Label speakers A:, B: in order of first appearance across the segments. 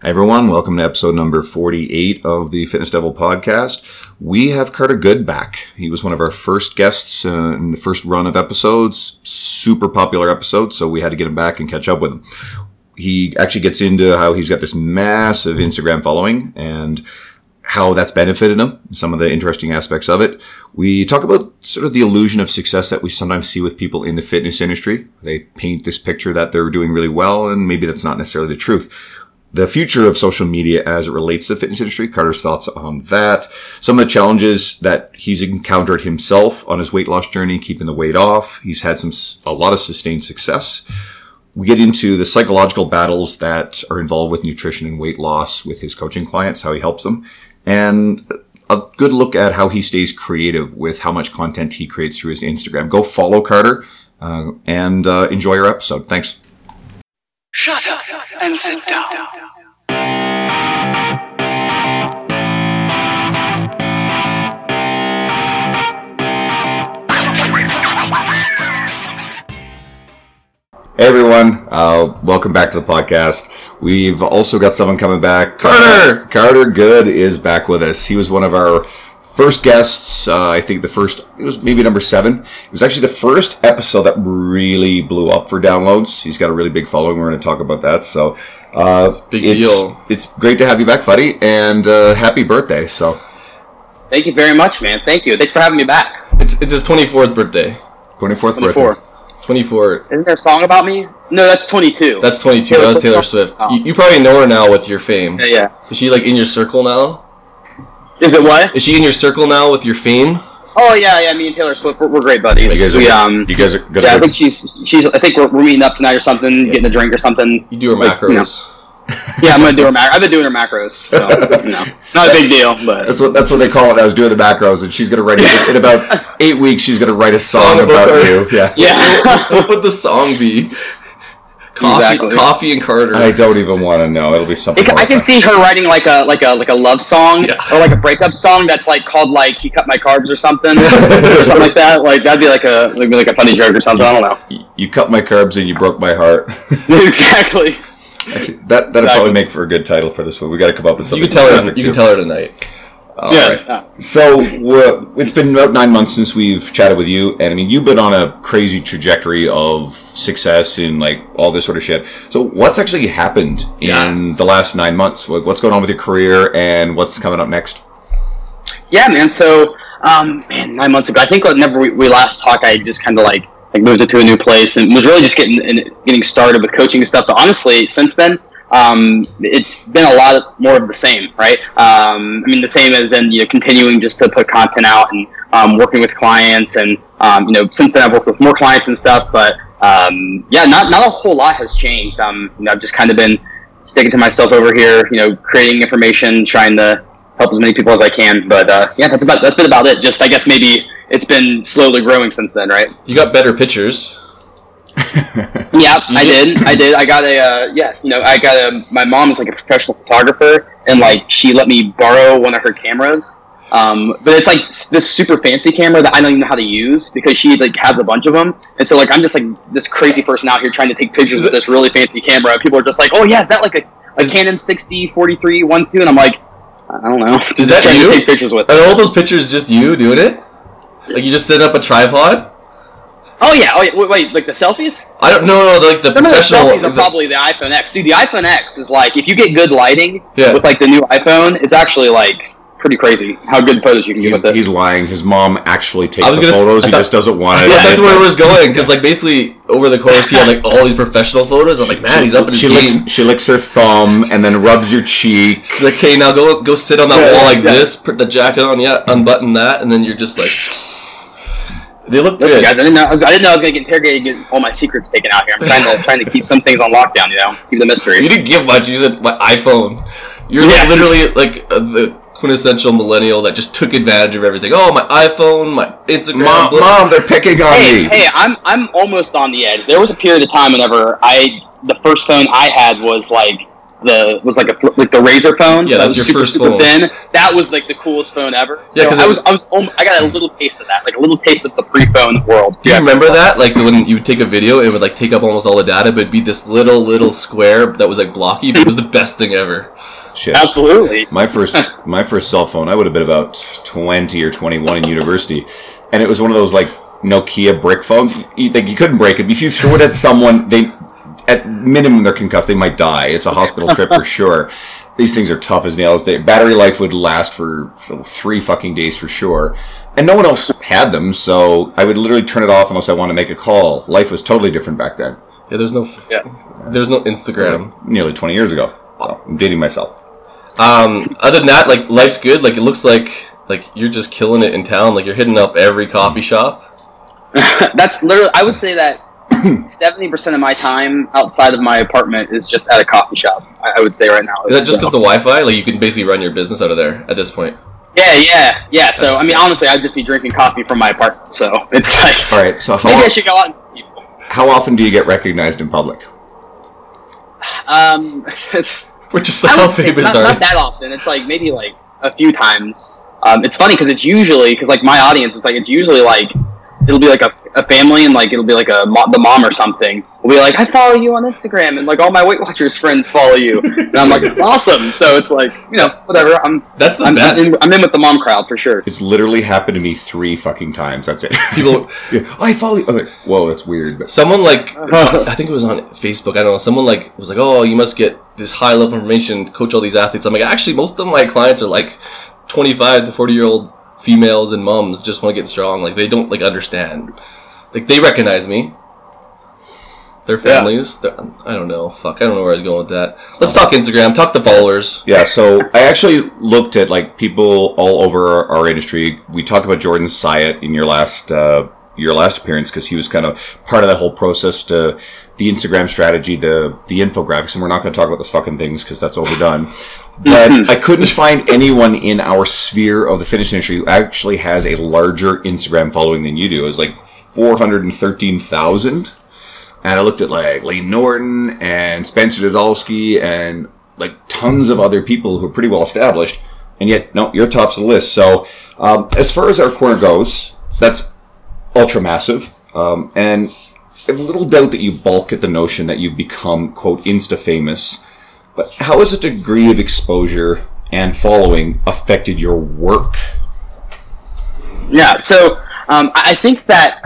A: Hi everyone, welcome to episode number 48 of the Fitness Devil podcast. We have Carter Good back. He was one of our first guests uh, in the first run of episodes, super popular episode, so we had to get him back and catch up with him. He actually gets into how he's got this massive Instagram following and how that's benefited him, some of the interesting aspects of it. We talk about sort of the illusion of success that we sometimes see with people in the fitness industry. They paint this picture that they're doing really well, and maybe that's not necessarily the truth the future of social media as it relates to the fitness industry. Carter's thoughts on that. Some of the challenges that he's encountered himself on his weight loss journey, keeping the weight off. He's had some, a lot of sustained success. We get into the psychological battles that are involved with nutrition and weight loss with his coaching clients, how he helps them, and a good look at how he stays creative with how much content he creates through his Instagram. Go follow Carter uh, and uh, enjoy your episode. Thanks.
B: Shut up and sit down.
A: Hey everyone, uh, welcome back to the podcast. We've also got someone coming back. Carter! Carter Good is back with us. He was one of our first guests. Uh, I think the first, it was maybe number seven. It was actually the first episode that really blew up for downloads. He's got a really big following. We're going to talk about that. So, uh,
C: Big
A: it's,
C: deal.
A: It's great to have you back, buddy, and uh, happy birthday. So,
D: Thank you very much, man. Thank you. Thanks for having me back.
C: It's it's his twenty fourth birthday.
A: 24th
D: 24.
A: birthday.
C: Twenty four.
D: Isn't there a song about me? No, that's 22.
C: That's twenty two.
D: Taylor
C: That was Taylor
D: Swift.
C: Swift.
D: Oh.
C: You, you probably know her now with your fame.
D: yeah, yeah.
C: Is she like in your circle now?
D: Is it what?
C: Is she in your circle now with your fame?
D: Oh yeah, yeah. Me and Taylor Swift, we're, we're great buddies.
A: You guys are,
D: we, um,
A: you guys are gonna
D: yeah, I think she's she's. I think we're, we're meeting up tonight or something, getting a drink or something.
C: You do her
D: Like, you know.
C: macros.
D: Yeah, I'm gonna do her macros. I've been doing her macros. So, you know, not a big deal, but
A: That's what that's what they call it. I was doing the macros, and she's gonna write in about eight weeks. She's gonna write a song,
C: Song
A: about,
C: about
A: you. Yeah,
D: yeah.
C: what would the song be? Coffee,
D: Exactly.
C: coffee and Carter.
A: I don't even want to know. It'll be something.
D: It, I can
A: horrifying.
D: see her writing like a like a like a love song
C: Yeah.
D: or like a breakup song that's like called like "He Cut My Carbs" or something or something like that. Like that'd be like a like, like a funny joke or something. I don't know.
A: You cut my carbs and you broke my heart.
D: exactly.
A: Actually, that that'd probably make for a good title for this one. We got to come up with something.
C: you
A: something.
C: can tell her.
A: graphic,
C: You can tell her tonight.
A: All
D: Yeah.
A: right.
D: Uh,
A: So it's been about nine months since we've chatted with you, and I mean you've been on a crazy trajectory of success in like all this sort of shit. So what's actually happened in the last nine months? Like, what's going on with your career, and what's coming up next?
D: Yeah, man. So, um, man, nine months ago, I think whenever we, we last talked, I just kind of like like moved into a new place and was really just getting in, getting started with coaching and stuff. But honestly, since then, um, it's been a lot more of the same, right? Um, I mean, the same as in you know continuing just to put content out and um, working with clients, and um, you know since then I've worked with more clients and stuff. But um, yeah, not not a whole lot has changed. Um, you know, I've just kind of been sticking to myself over here, you know, creating information, trying to help as many people as I can. But uh, yeah, that's about that's been about it. Just I guess maybe it's been slowly growing since then, right?
C: You got better pictures.
D: Yeah, I
C: did?
D: I did. I got a uh, yeah. You know, I got a. My mom is like a professional photographer, and like she let me borrow one of her cameras. Um, but it's like this super fancy camera that I don't even know how to use because she like has a bunch of them, and so like I'm just like this crazy person out here trying to take pictures with this really fancy camera. And people are just like, "Oh yeah, is that like a, a Canon 60 43 1 2? And I'm like, I don't know.
C: Is
D: Just
C: that
D: trying
C: you?
D: to take pictures with.
C: Are all those pictures just you doing it? Like you just set up a tripod?
D: Oh yeah. Oh yeah. Wait, wait like the selfies?
C: I don't know. No, like the
D: Some of the
C: professional.
D: selfies are
C: the-
D: probably the iPhone X. Dude, the iPhone X is like if you get good lighting
C: Yeah.
D: with like the new iPhone, it's actually like pretty crazy how good photos you can get
A: He's,
D: with it.
A: he's lying. His mom actually takes
C: I was
A: the photos.
C: I
A: he
C: thought-
A: just doesn't want to.
C: Yeah, that's where it was going because like basically over the course he had like all these professional photos. I'm like, man, he's up in his
A: she
C: game.
A: licks, she licks her thumb and then rubs your cheek.
C: He's like, okay, now go go sit on that
D: Yeah,
C: wall like
D: yeah.
C: this, put the jacket on, yeah, unbutton that, and then you're just like, they look
D: Listen,
C: good.
D: guys, I didn't know I, was, I didn't know I was gonna get interrogated, and get all my secrets taken out here. I'm trying to trying to keep some things on lockdown, you know, keep the mystery.
C: You didn't give much. You said my iPhone. You're like, literally like uh, the quintessential millennial that just took advantage of everything. Oh, my iPhone, my Instagram.
A: Mom, mom, they're picking on
D: Hey,
A: me.
D: hey, I'm I'm almost on the edge. There was a period of time whenever I the first phone I had was like the was like a like the Razr phone.
C: Yeah,
D: that was
C: your
D: super,
C: first
D: super
C: phone.
D: thin. That was like the coolest phone ever.
C: Yeah,
D: So
C: 'cause
D: I
C: it-
D: was I was almo- I got a little taste of that, like a little taste of the pre-phone world.
C: Do you remember that? Like when you would take a video, it would like take up almost all the data, but it'd be this little little square that was like blocky, but it was the best thing ever.
A: Shit.
D: Absolutely.
A: My first my first cell phone, I would have been about twenty or twenty one in university, and it was one of those like Nokia brick phones. You, like you couldn't break it. If you threw it at someone, they at minimum they're concussed. They might die. It's a hospital trip for sure. These things are tough as nails. They, battery life would last for, for three fucking days for sure. And no one else had them, so I would literally turn it off unless I want to make a call. Life was totally different back then.
C: Yeah, there's no
D: Yeah.
C: there's no Instagram.
A: Nearly twenty years ago. So I'm dating myself.
C: Um, other than that, like life's good. Like it looks like like you're just killing it in town. Like you're hitting up every coffee shop.
D: That's literally. I would say that seventy percent of my time outside of my apartment is just at a coffee shop. I, I would say right now.
C: Is that just
D: So-
C: because the Wi-Fi? Like you can basically run your business out of there at this point.
D: Yeah, yeah, yeah. So
C: That's
D: I mean, honestly, I'd just be drinking coffee from my apartment. So it's like
A: All right. So
D: maybe I
A: how
D: should go out and
A: how often do you get recognized in public?
D: Um,
C: We're just
D: I
C: like, how famous
D: not,
C: are
D: not that often. It's like maybe like a few times. Um, it's funny because it's usually because like my audience is like it's usually like it'll be like a, a family and like it'll be like a the mom or something will be like I follow you on Instagram and like all my Weight Watchers friends follow you and I'm like it's awesome. So it's like you know whatever. I'm
C: That's the
D: I'm, I'm,
C: best.
D: in, I'm in with the mom crowd for sure.
A: It's literally happened to me three fucking times. That's it.
C: People,
A: yeah, I follow you. Okay. Whoa, that's weird. But
C: someone like uh-huh. I think it was on Facebook. I don't know. Someone like was like, "Oh, you must get this high level information, coach all these athletes." I'm like, actually, most of my clients are like 25 to 40 year old females and moms just want to get strong. Like they don't like understand. Like they recognize me. Their families. they're- I don't know. Fuck. I don't know where I was going with that. Let's talk Instagram. Talk the followers.
A: yeah, so I actually looked at like people all over our, our industry. We talked about Jordan Syatt in your last uh, your last appearance because he was kind of part of that whole process to the Instagram strategy to the infographics, and we're not going to talk about those fucking things because that's overdone. But I couldn't find anyone in our sphere of the fitness industry who actually has a larger Instagram following than you do. It was like four hundred and thirteen thousand. And I looked at like Layne Norton and Spencer Nadolsky and like tons of other people who are pretty well established. And yet, no, you're tops of the list. So, um, as far as our corner goes, that's ultra massive. Um, and I have little doubt that you balk at the notion that you've become, quote, insta famous. But how has a degree of exposure and following affected your work?
D: Yeah, so um, I think that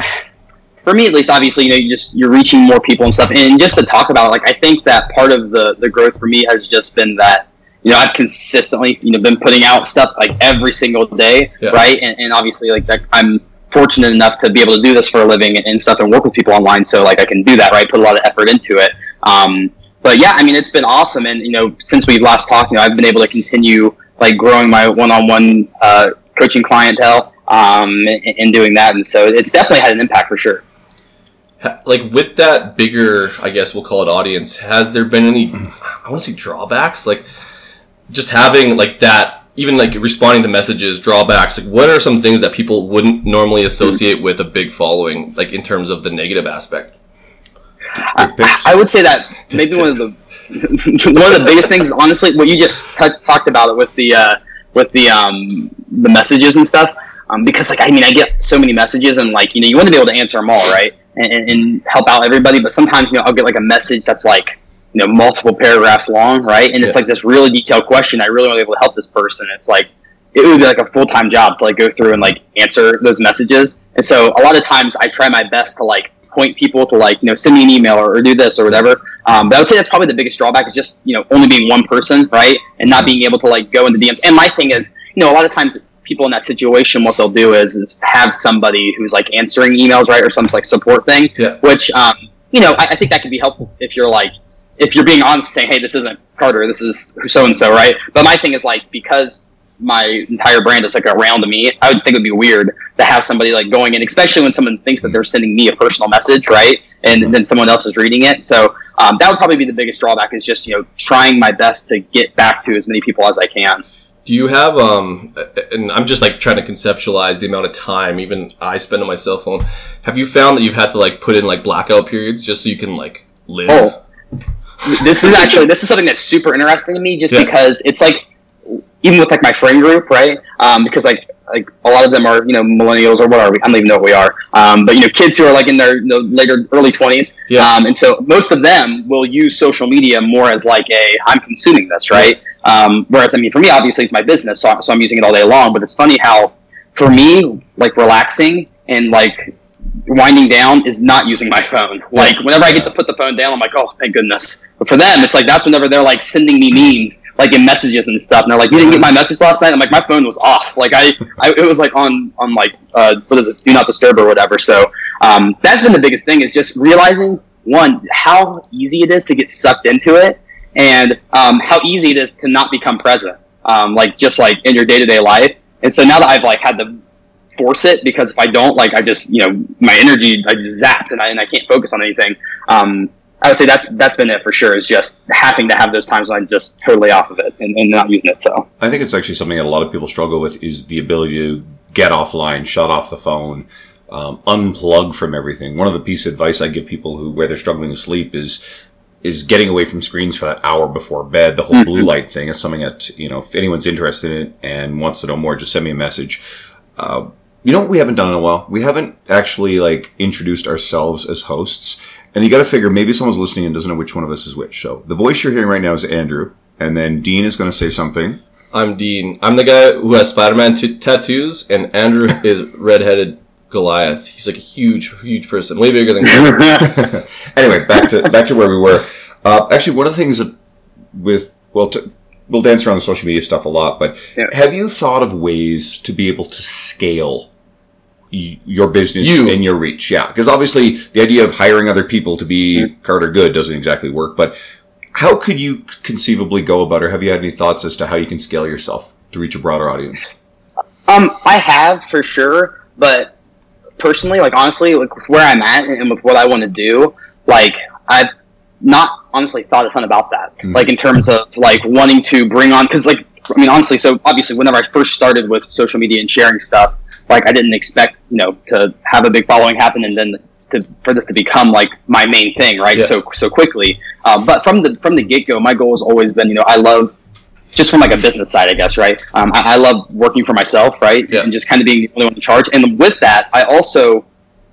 D: for me at least, obviously, you know, you just you're reaching more people and stuff, and just to talk about, it, like, I think that part of the the growth for me has just been that you know I've consistently you know been putting out stuff like every single day,
C: Yeah.
D: right? And, and obviously, like that, I'm fortunate enough to be able to do this for a living and, and stuff and work with people online, so like I can do that, right? Put a lot of effort into it. Um, but yeah, I mean, it's been awesome, and you know, since we've last talked, you know, I've been able to continue like growing my one-on-one uh, coaching clientele um, and, doing that, and so it's definitely had an impact for sure.
C: Like with that bigger i guess we'll call it audience has there been any i want to say drawbacks? Like just having like that even like responding to messages drawbacks like what are some things that people wouldn't normally associate with a big following like in terms of the negative aspect
A: Pics?
D: I would say that maybe one of the one of the biggest things honestly what you just t- talked about it with the uh, with the um, the messages and stuff. Um, because like I mean I get so many messages and like you know you want to be able to answer them all right and, and, and help out everybody, but sometimes you know I'll get like a message that's like you know multiple paragraphs long right and it's like this really detailed question I really want to be able to help this person. It's like it would be like a full time job to like go through and like answer those messages. And so a lot of times I try my best to like point people to like you know send me an email or, or do this or whatever. Um, but I would say that's probably the biggest drawback is just you know only being one person, right, and not being able to like go into DMs. And my thing is, you know, a lot of times people in that situation, what they'll do is is have somebody who's like answering emails, right, or some like support thing,
C: Yeah.
D: which um, you know I, I think that can be helpful if you're like if you're being honest, saying, hey, this isn't Carter, this is so and so, right. But my thing is like because my entire brand is like around me, I would just think it would be weird to have somebody like going in, especially when someone thinks that they're sending me a personal message, right? And then someone else is reading it. So um, that would probably be the biggest drawback is just, you know, trying my best to get back to as many people as I can.
C: do you have um and i'm just like trying to conceptualize the amount of time even i spend on my cell phone have you found that you've had to like put in like blackout periods just so you can like live
D: Oh. this is actually this is something that's super interesting to me, just
C: Yeah.
D: because it's like even with like my friend group, right? Um, because like like a lot of them are you know millennials or what are we? I don't even know what we are. Um, but you know kids who are like in their you know, later early twenties.
C: Yeah.
D: Um, and so most of them will use social media more as like a I'm consuming this, right? Um, whereas I mean for me obviously it's my business, so, so I'm using it all day long. But it's funny how for me like relaxing and like winding down is not using my phone. Like whenever I get to put the phone down, I'm like, oh, thank goodness. But for them, it's like that's whenever they're like sending me memes, like in messages and stuff, and they're like, you didn't get my message last night. I'm like, my phone was off. Like I, I it was like on on like uh, what is it, do not disturb or whatever. So um, that's been the biggest thing is just realizing one how easy it is to get sucked into it, and um, how easy it is to not become present. Um, like just like in your day to day life. And so now that I've like had to force it because if I don't, like, I just, you know, my energy, I just zapped and I, and I can't focus on anything. Um, I would say that's that's been it for sure. Is just having to have those times when I'm just totally off of it and, and not using it. So
A: I think it's actually something that a lot of people struggle with is the ability to get offline, shut off the phone, um, unplug from everything. One of the piece of advice I give people who where they're struggling to sleep is is getting away from screens for that hour before bed. The whole blue light thing is something that you know if anyone's interested in it and wants to know more, just send me a message. Uh, you know what we haven't done in a while? We haven't actually like introduced ourselves as hosts. And you got to figure maybe someone's listening and doesn't know which one of us is which. So the voice you're hearing right now is Andrew, and then Dean is going to say something.
C: I'm Dean. I'm the guy who has Spider-Man t- tattoos, and Andrew is redheaded Goliath. He's like a huge, huge person, way bigger than.
A: anyway, back to back to where we were. Uh, actually, one of the things that with well, to, we'll dance around the social media stuff a lot, but
D: Yeah.
A: have you thought of ways to be able to scale y- your business
C: You.
A: and your reach? Yeah, because obviously the idea of hiring other people to be Carter Good doesn't exactly work. But how could you conceivably go about, or have you had any thoughts as to how you can scale yourself to reach a broader audience?
D: Um, I have for sure, but personally, like honestly, like with where I'm at and with what I want to do, like I've not honestly thought a ton about that. Like in terms of like wanting to bring on, because like I mean honestly, so obviously whenever I first started with social media and sharing stuff, like I didn't expect you know to have a big following happen and then to, for this to become like my main thing, right?
C: Yeah.
D: So so quickly. Um, but from the from the get go, my goal has always been, you know, I love just from like a business side, I guess, right? Um, I, I love working for myself, right?
C: Yeah.
D: And just kind of being the only one in charge. And with that, I also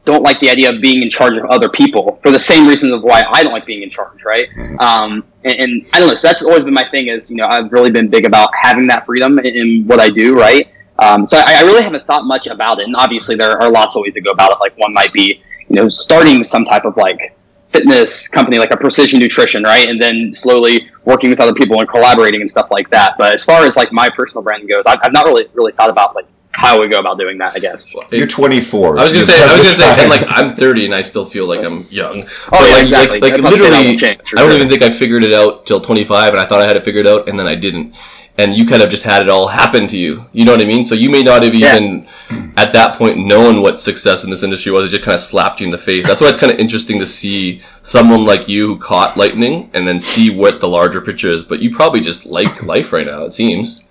D: don't like the idea of being in charge of other people for the same reasons of why I don't like being in charge, right? Um, and, and I don't know. So that's always been my thing. Is you know I've really been big about having that freedom in, in what I do, right? Um, so I, I really haven't thought much about it. And obviously there are lots of ways to go about it. Like one might be you know starting some type of like fitness company like a precision nutrition right and then slowly working with other people and collaborating and stuff like that but as far as like my personal brand goes i've, I've not really really thought about like how we go about doing that i guess
A: You're 24.
C: I was gonna say, I was gonna say,
A: time.
C: and like I'm 30 and I still feel like I'm young.
D: Oh,
C: But,
D: yeah,
C: like,
D: exactly.
C: Like, like
D: That's not to say that
C: literally,
D: change,
C: I don't
D: sure.
C: even think I figured it out till 25, and I thought I had it figured out, and then I didn't. And you kind of just had it all happen to you. You know what I mean? So you may not have
D: Yeah.
C: even at that point known what success in this industry was. It just kind of slapped you in the face. That's why it's kind of interesting to see someone like you who caught lightning and then see what the larger picture is. But you probably just like life right now. It seems.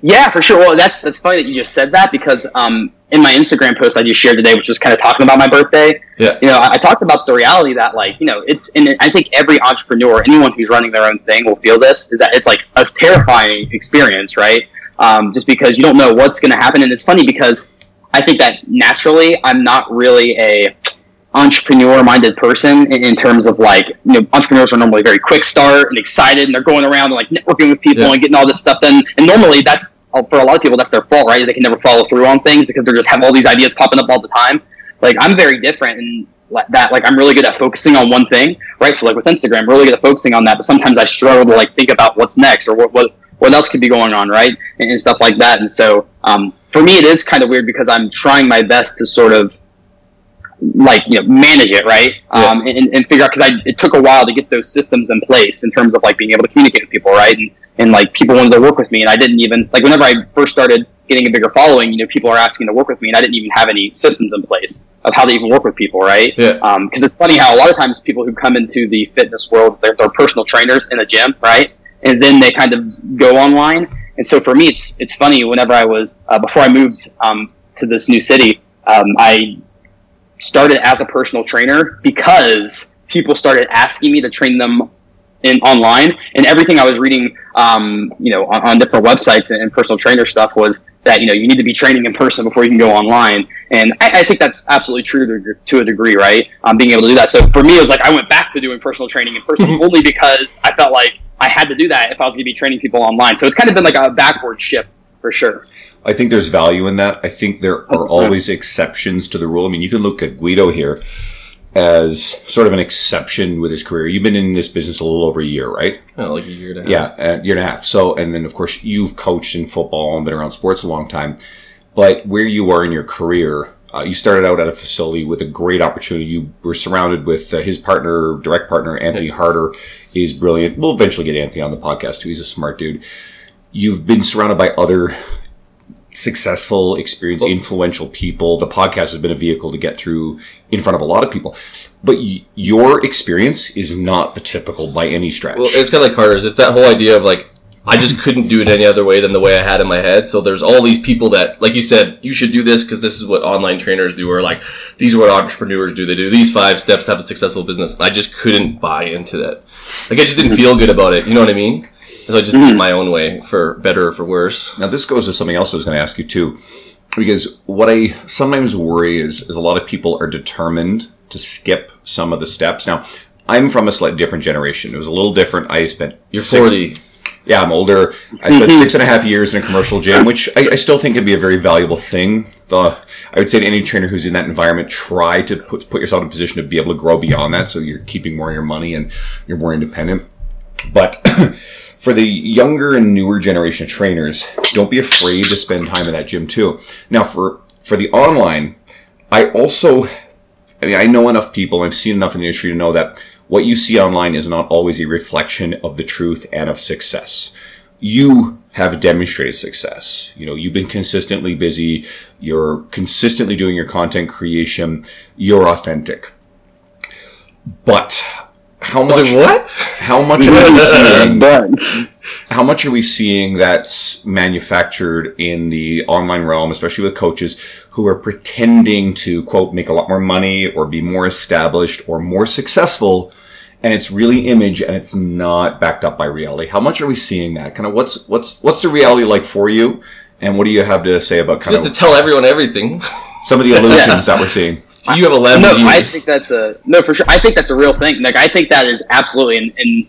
D: Yeah, for sure. Well, that's that's funny that you just said that because um, in my Instagram post I just shared today, which was kind of talking about my birthday.
C: Yeah.
D: You know, I, I talked about the reality that like you know it's and I think every entrepreneur, anyone who's running their own thing, will feel this is that it's like a terrifying experience, right? Um, just because you don't know what's going to happen, and it's funny because I think that naturally I'm not really a entrepreneur minded person in, in terms of like you know entrepreneurs are normally very quick start and excited and they're going around and like networking with people
C: Yeah.
D: and getting all this stuff done and normally that's for a lot of people that's their fault right? Is they can never follow through on things because they just have all these ideas popping up all the time. Like i'm very different and that like i'm really good at focusing on one thing right? So like with instagram really good at focusing on that but sometimes i struggle to like think about what's next or what what, what else could be going on right? And, and stuff like that. And so um, for me it is kind of weird because i'm trying my best to sort of like you know manage it right?
C: Yeah.
D: um, and, and figure out because I it took a while to get those systems in place in terms of like being able to communicate with people right? And and like people wanted to work with me and I didn't even like whenever I first started getting a bigger following you know people are asking to work with me and I didn't even have any systems in place of how to even work with people right?
C: Yeah.
D: because it's funny how a lot of times people who come into the fitness world they're, they're personal trainers in a gym right? And then they kind of go online. And so for me it's it's funny whenever I was uh, before I moved um, to this new city um, I started as a personal trainer because people started asking me to train them in online, and everything I was reading, um, you know, on, on different websites and, and personal trainer stuff was that you know you need to be training in person before you can go online, and I, I think that's absolutely true to, to a degree, right? Um, being able to do that. So for me, it was like I went back to doing personal training in person only because I felt like I had to do that if I was going to be training people online. So it's kind of been like a backward shift for sure.
A: I think there's value in that. I think there are
D: 100%.
A: always exceptions to the rule. I mean, you can look at Guido here as sort of an exception with his career. You've been in this business a little over a year, right?
C: Oh, like a year and a half.
A: Yeah, a year and a half. So, and then of course you've coached in football and been around sports a long time. But where you are in your career, uh, you started out at a facility with a great opportunity. You were surrounded with uh, his partner, direct partner, Anthony Harder, is brilliant. We'll eventually get Anthony on the podcast too. He's a smart dude. You've been surrounded by other successful, experienced, influential people. The podcast has been a vehicle to get through in front of a lot of people. But y- your experience is not the typical by any stretch.
C: Well, it's kind of like Carter's. It's that whole idea of like, I just couldn't do it any other way than the way I had in my head. So there's all these people that, like you said, you should do this because this is what online trainers do, or like these are what entrepreneurs do. They do these five steps to have a successful business. I just couldn't buy into that. Like I just didn't feel good about it. You know what I mean? So I just did it my own way, for better or for worse.
A: Now, this goes to something else I was going to ask you too, because what I sometimes worry is, is a lot of people are determined to skip some of the steps. Now, I'm from a slightly different generation. It was a little different. I spent
C: You're
A: six-
C: 40.
A: yeah, I'm older. I spent mm-hmm. six and a half years in a commercial gym, which I, I still think can be a very valuable thing. The, I would say to any trainer who's in that environment, try to put, put yourself in a position to be able to grow beyond that so you're keeping more of your money and you're more independent. But for the younger and newer generation of trainers, don't be afraid to spend time in that gym too. Now, for, for the online, I also, I mean, I know enough people, I've seen enough in the industry to know that what you see online is not always a reflection of the truth and of success. You have demonstrated success. You know, you've been consistently busy. You're consistently doing your content creation. You're authentic. But how much?
C: Like, what?
A: How much are we seeing? How much are we seeing that's manufactured in the online realm, especially with coaches who are pretending to quote make a lot more money or be more established or more successful, and it's really image and it's not backed up by reality? How much are we seeing that? Kind of what's what's what's the reality like for you, and what do you have to say about kind
C: You have to tell everyone everything.
A: some of the illusions that we're seeing?
C: You have a
D: No. I think that's a no for sure. I think that's a real thing. Like I think that is absolutely, and, and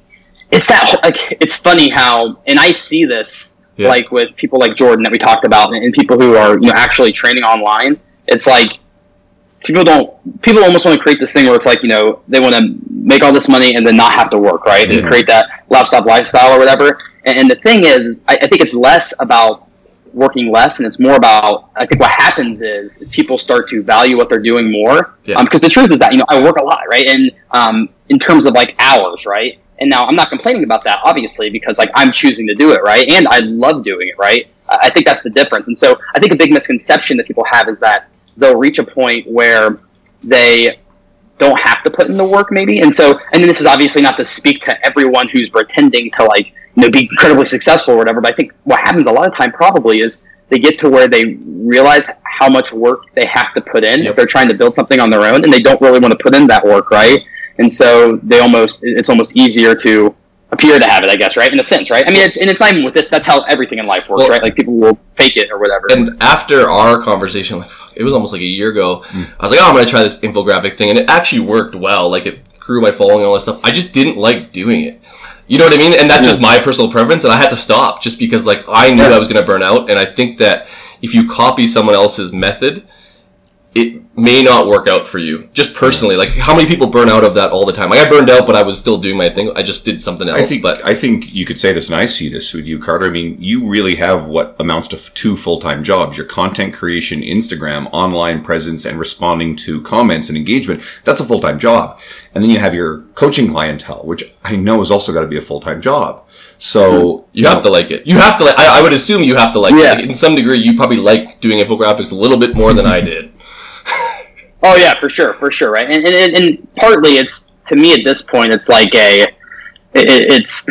D: it's that like it's funny how, and I see this
C: Yeah.
D: like with people like Jordan that we talked about, and, and people who are you know actually training online. It's like people don't people almost want to create this thing where it's like you know they want to make all this money and then not have to work, right? And create that laptop lifestyle or whatever. And, and the thing is, is I, I think it's less about working less and it's more about i think what happens is, is people start to value what they're doing more
C: Yeah.
D: because the truth is that you know i work a lot right? And um, in terms of like hours right? And now i'm not complaining about that obviously because like i'm choosing to do it right? And i love doing it right? I think that's the difference. And so i think a big misconception that people have is that they'll reach a point where they don't have to put in the work maybe. And so and this is obviously not to speak to everyone who's pretending to like you know be incredibly successful or whatever but i think what happens a lot of time probably is they get to where they realize how much work they have to put in.
C: Yep.
D: if they're trying to build something on their own and they don't really want to put in that work right? And so they almost it's almost easier to appear to have it i guess right in a sense right i mean it's and it's not even with this that's how everything in life works
C: Well-
D: right like people will fake it or whatever
C: And after our conversation, like fuck, it was almost like a year ago, hmm. I was like, "Oh, I'm gonna try this infographic thing," and it actually worked well. Like it grew my following and all that stuff. I just didn't like doing it. You know what I mean? And that's just my personal preference, and I had to stop just because like I knew I was gonna burn out, and I think that if you copy someone else's method, it may not work out for you. Just personally, like how many people burn out of that all the time? Like I burned out, but I was still doing my thing. I just did something else.
A: I think
C: but
A: I think you could say this, and I see this with you, Carter. I mean, you really have what amounts to two full time jobs: your content creation, Instagram, online presence, and responding to comments and engagement. That's a full time job, and then you have your coaching clientele, which I know has also got to be a full time job. So hmm.
C: You have to like it. You have to like. I, I would assume you have to like
D: Yeah.
C: it. In some degree, you probably like doing infographics a little bit more than I did.
D: Oh yeah, for sure, for sure, right? And and, and partly it's to me at this point it's like a it, it's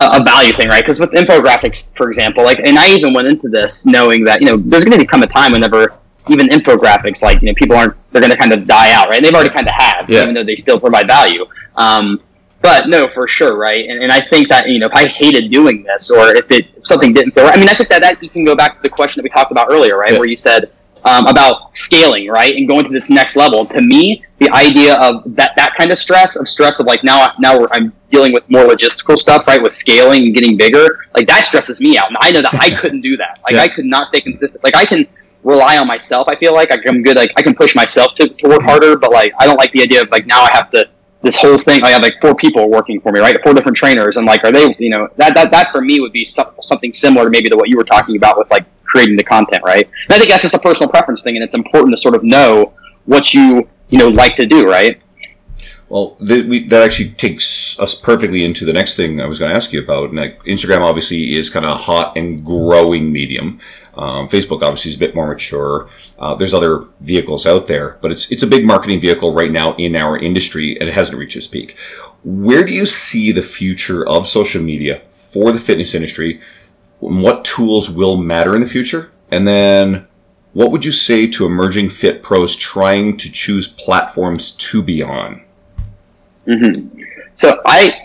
D: a value thing, right? Because with infographics, for example, like, and I even went into this knowing that you know there's going to come a time whenever even infographics, like you know, people aren't they're going to kind of die out, right? And they've already kind of have,
C: Yeah.
D: even though they still provide value. Um, but no, for sure, right? And, and I think that you know, if I hated doing this, or if it if something didn't feel right, I mean, I think that that you can go back to the question that we talked about earlier, right,
C: Yeah.
D: where you said um, about scaling, right, and going to this next level. To me, the idea of that that kind of stress, of stress of like now now we're, I'm dealing with more logistical stuff, right, with scaling and getting bigger, like that stresses me out, and I know that I couldn't do that. Like
C: Yeah.
D: I could not stay consistent. Like I can rely on myself. I feel like Like, I'm good. Like I can push myself to, to work harder, but like I don't like the idea of like now I have to this whole thing. I have like four people working for me, right? Four different trainers, and like are they? You know that that that for me would be some, something similar to maybe to what you were talking about with like creating the content, right? And I think that's just a personal preference thing, and it's important to sort of know what you you know like to do, right?
A: Well, th- we, that actually takes us perfectly into the next thing I was going to ask you about. And like, Instagram obviously is kind of a hot and growing medium. Um, Facebook obviously is a bit more mature. Uh, there's other vehicles out there, but it's it's a big marketing vehicle right now in our industry, and it hasn't reached its peak. Where do you see the future of social media for the fitness industry? What tools will matter in the future? And then what would you say to emerging fit pros trying to choose platforms to be on? Mm-hmm.
D: So I,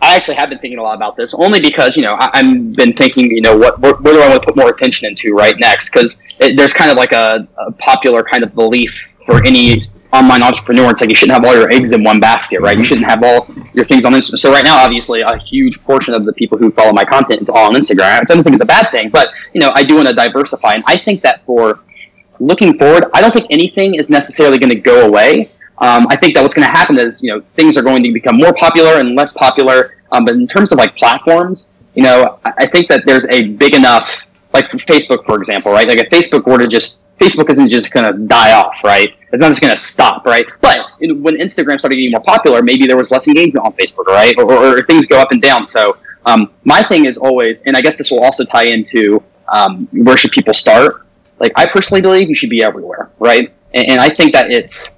D: I actually have been thinking a lot about this, only because you know I, I've been thinking, you know, what where, where do I want to put more attention into right next? Because there's kind of like a, a popular kind of belief for any online entrepreneur. It's like you shouldn't have all your eggs in one basket, right? You shouldn't have all your things on Instagram. So right now, obviously, a huge portion of the people who follow my content is all on Instagram. I don't think it's a bad thing, but you know, I do want to diversify, and I think that for looking forward, I don't think anything is necessarily going to go away. Um, I think that what's going to happen is, you know, things are going to become more popular and less popular. Um, but in terms of like platforms, you know, I, I think that there's a big enough, like Facebook, for example, right? Like if Facebook were to just, Facebook isn't just going to die off, right? It's not just going to stop, right? But when Instagram started getting more popular, maybe there was less engagement on Facebook, right? Or, or, or things go up and down. So um, my thing is always, and I guess this will also tie into um, where should people start? Like I personally believe you should be everywhere, right? And, and I think that it's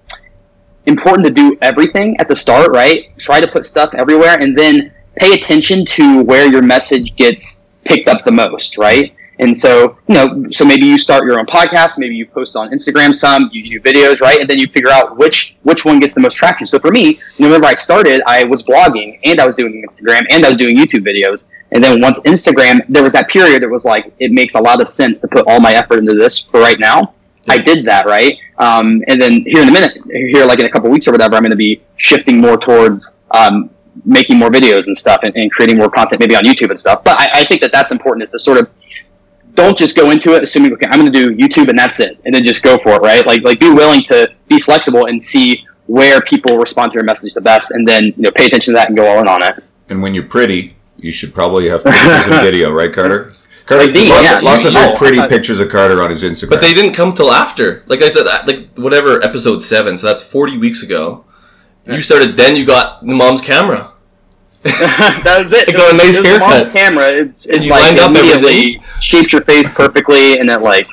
D: important to do everything at the start, right? Try to put stuff everywhere and then pay attention to where your message gets picked up the most, right? And so, you know, so maybe you start your own podcast, maybe you post on Instagram some, you do videos, right? And then you figure out which which one gets the most traction. So for me, whenever I started, I was blogging and I was doing Instagram and I was doing YouTube videos. And then once Instagram, there was that period that was like, it makes a lot of sense to put all my effort into this for right now. I did that, right? Um, and then here in a minute, here like in a couple weeks or whatever, I'm going to be shifting more towards um, making more videos and stuff and, and creating more content, maybe on YouTube and stuff. But I, I think that that's important is to sort of don't just go into it assuming okay, I'm going to do YouTube and that's it, and then just go for it, right? Like like be willing to be flexible and see where people respond to your message the best, and then you know pay attention to that and go all in on it.
A: And when you're pretty, you should probably have pictures and video, right, Carter? Carter,
D: Like me,
A: lots,
D: yeah.
A: of, lots of
C: You-
A: very
C: you-
A: pretty
C: I-
A: pictures of Carter on his Instagram.
C: But they didn't come till after. Like I said, like whatever episode seven. So that's forty weeks ago. You started. Then you got the mom's camera.
D: that was it.
C: You got a nice
D: It was the mom's camera. It's, it's
C: you
D: like
C: lined up
D: immediately
C: everything?
D: shapes your face perfectly, and it like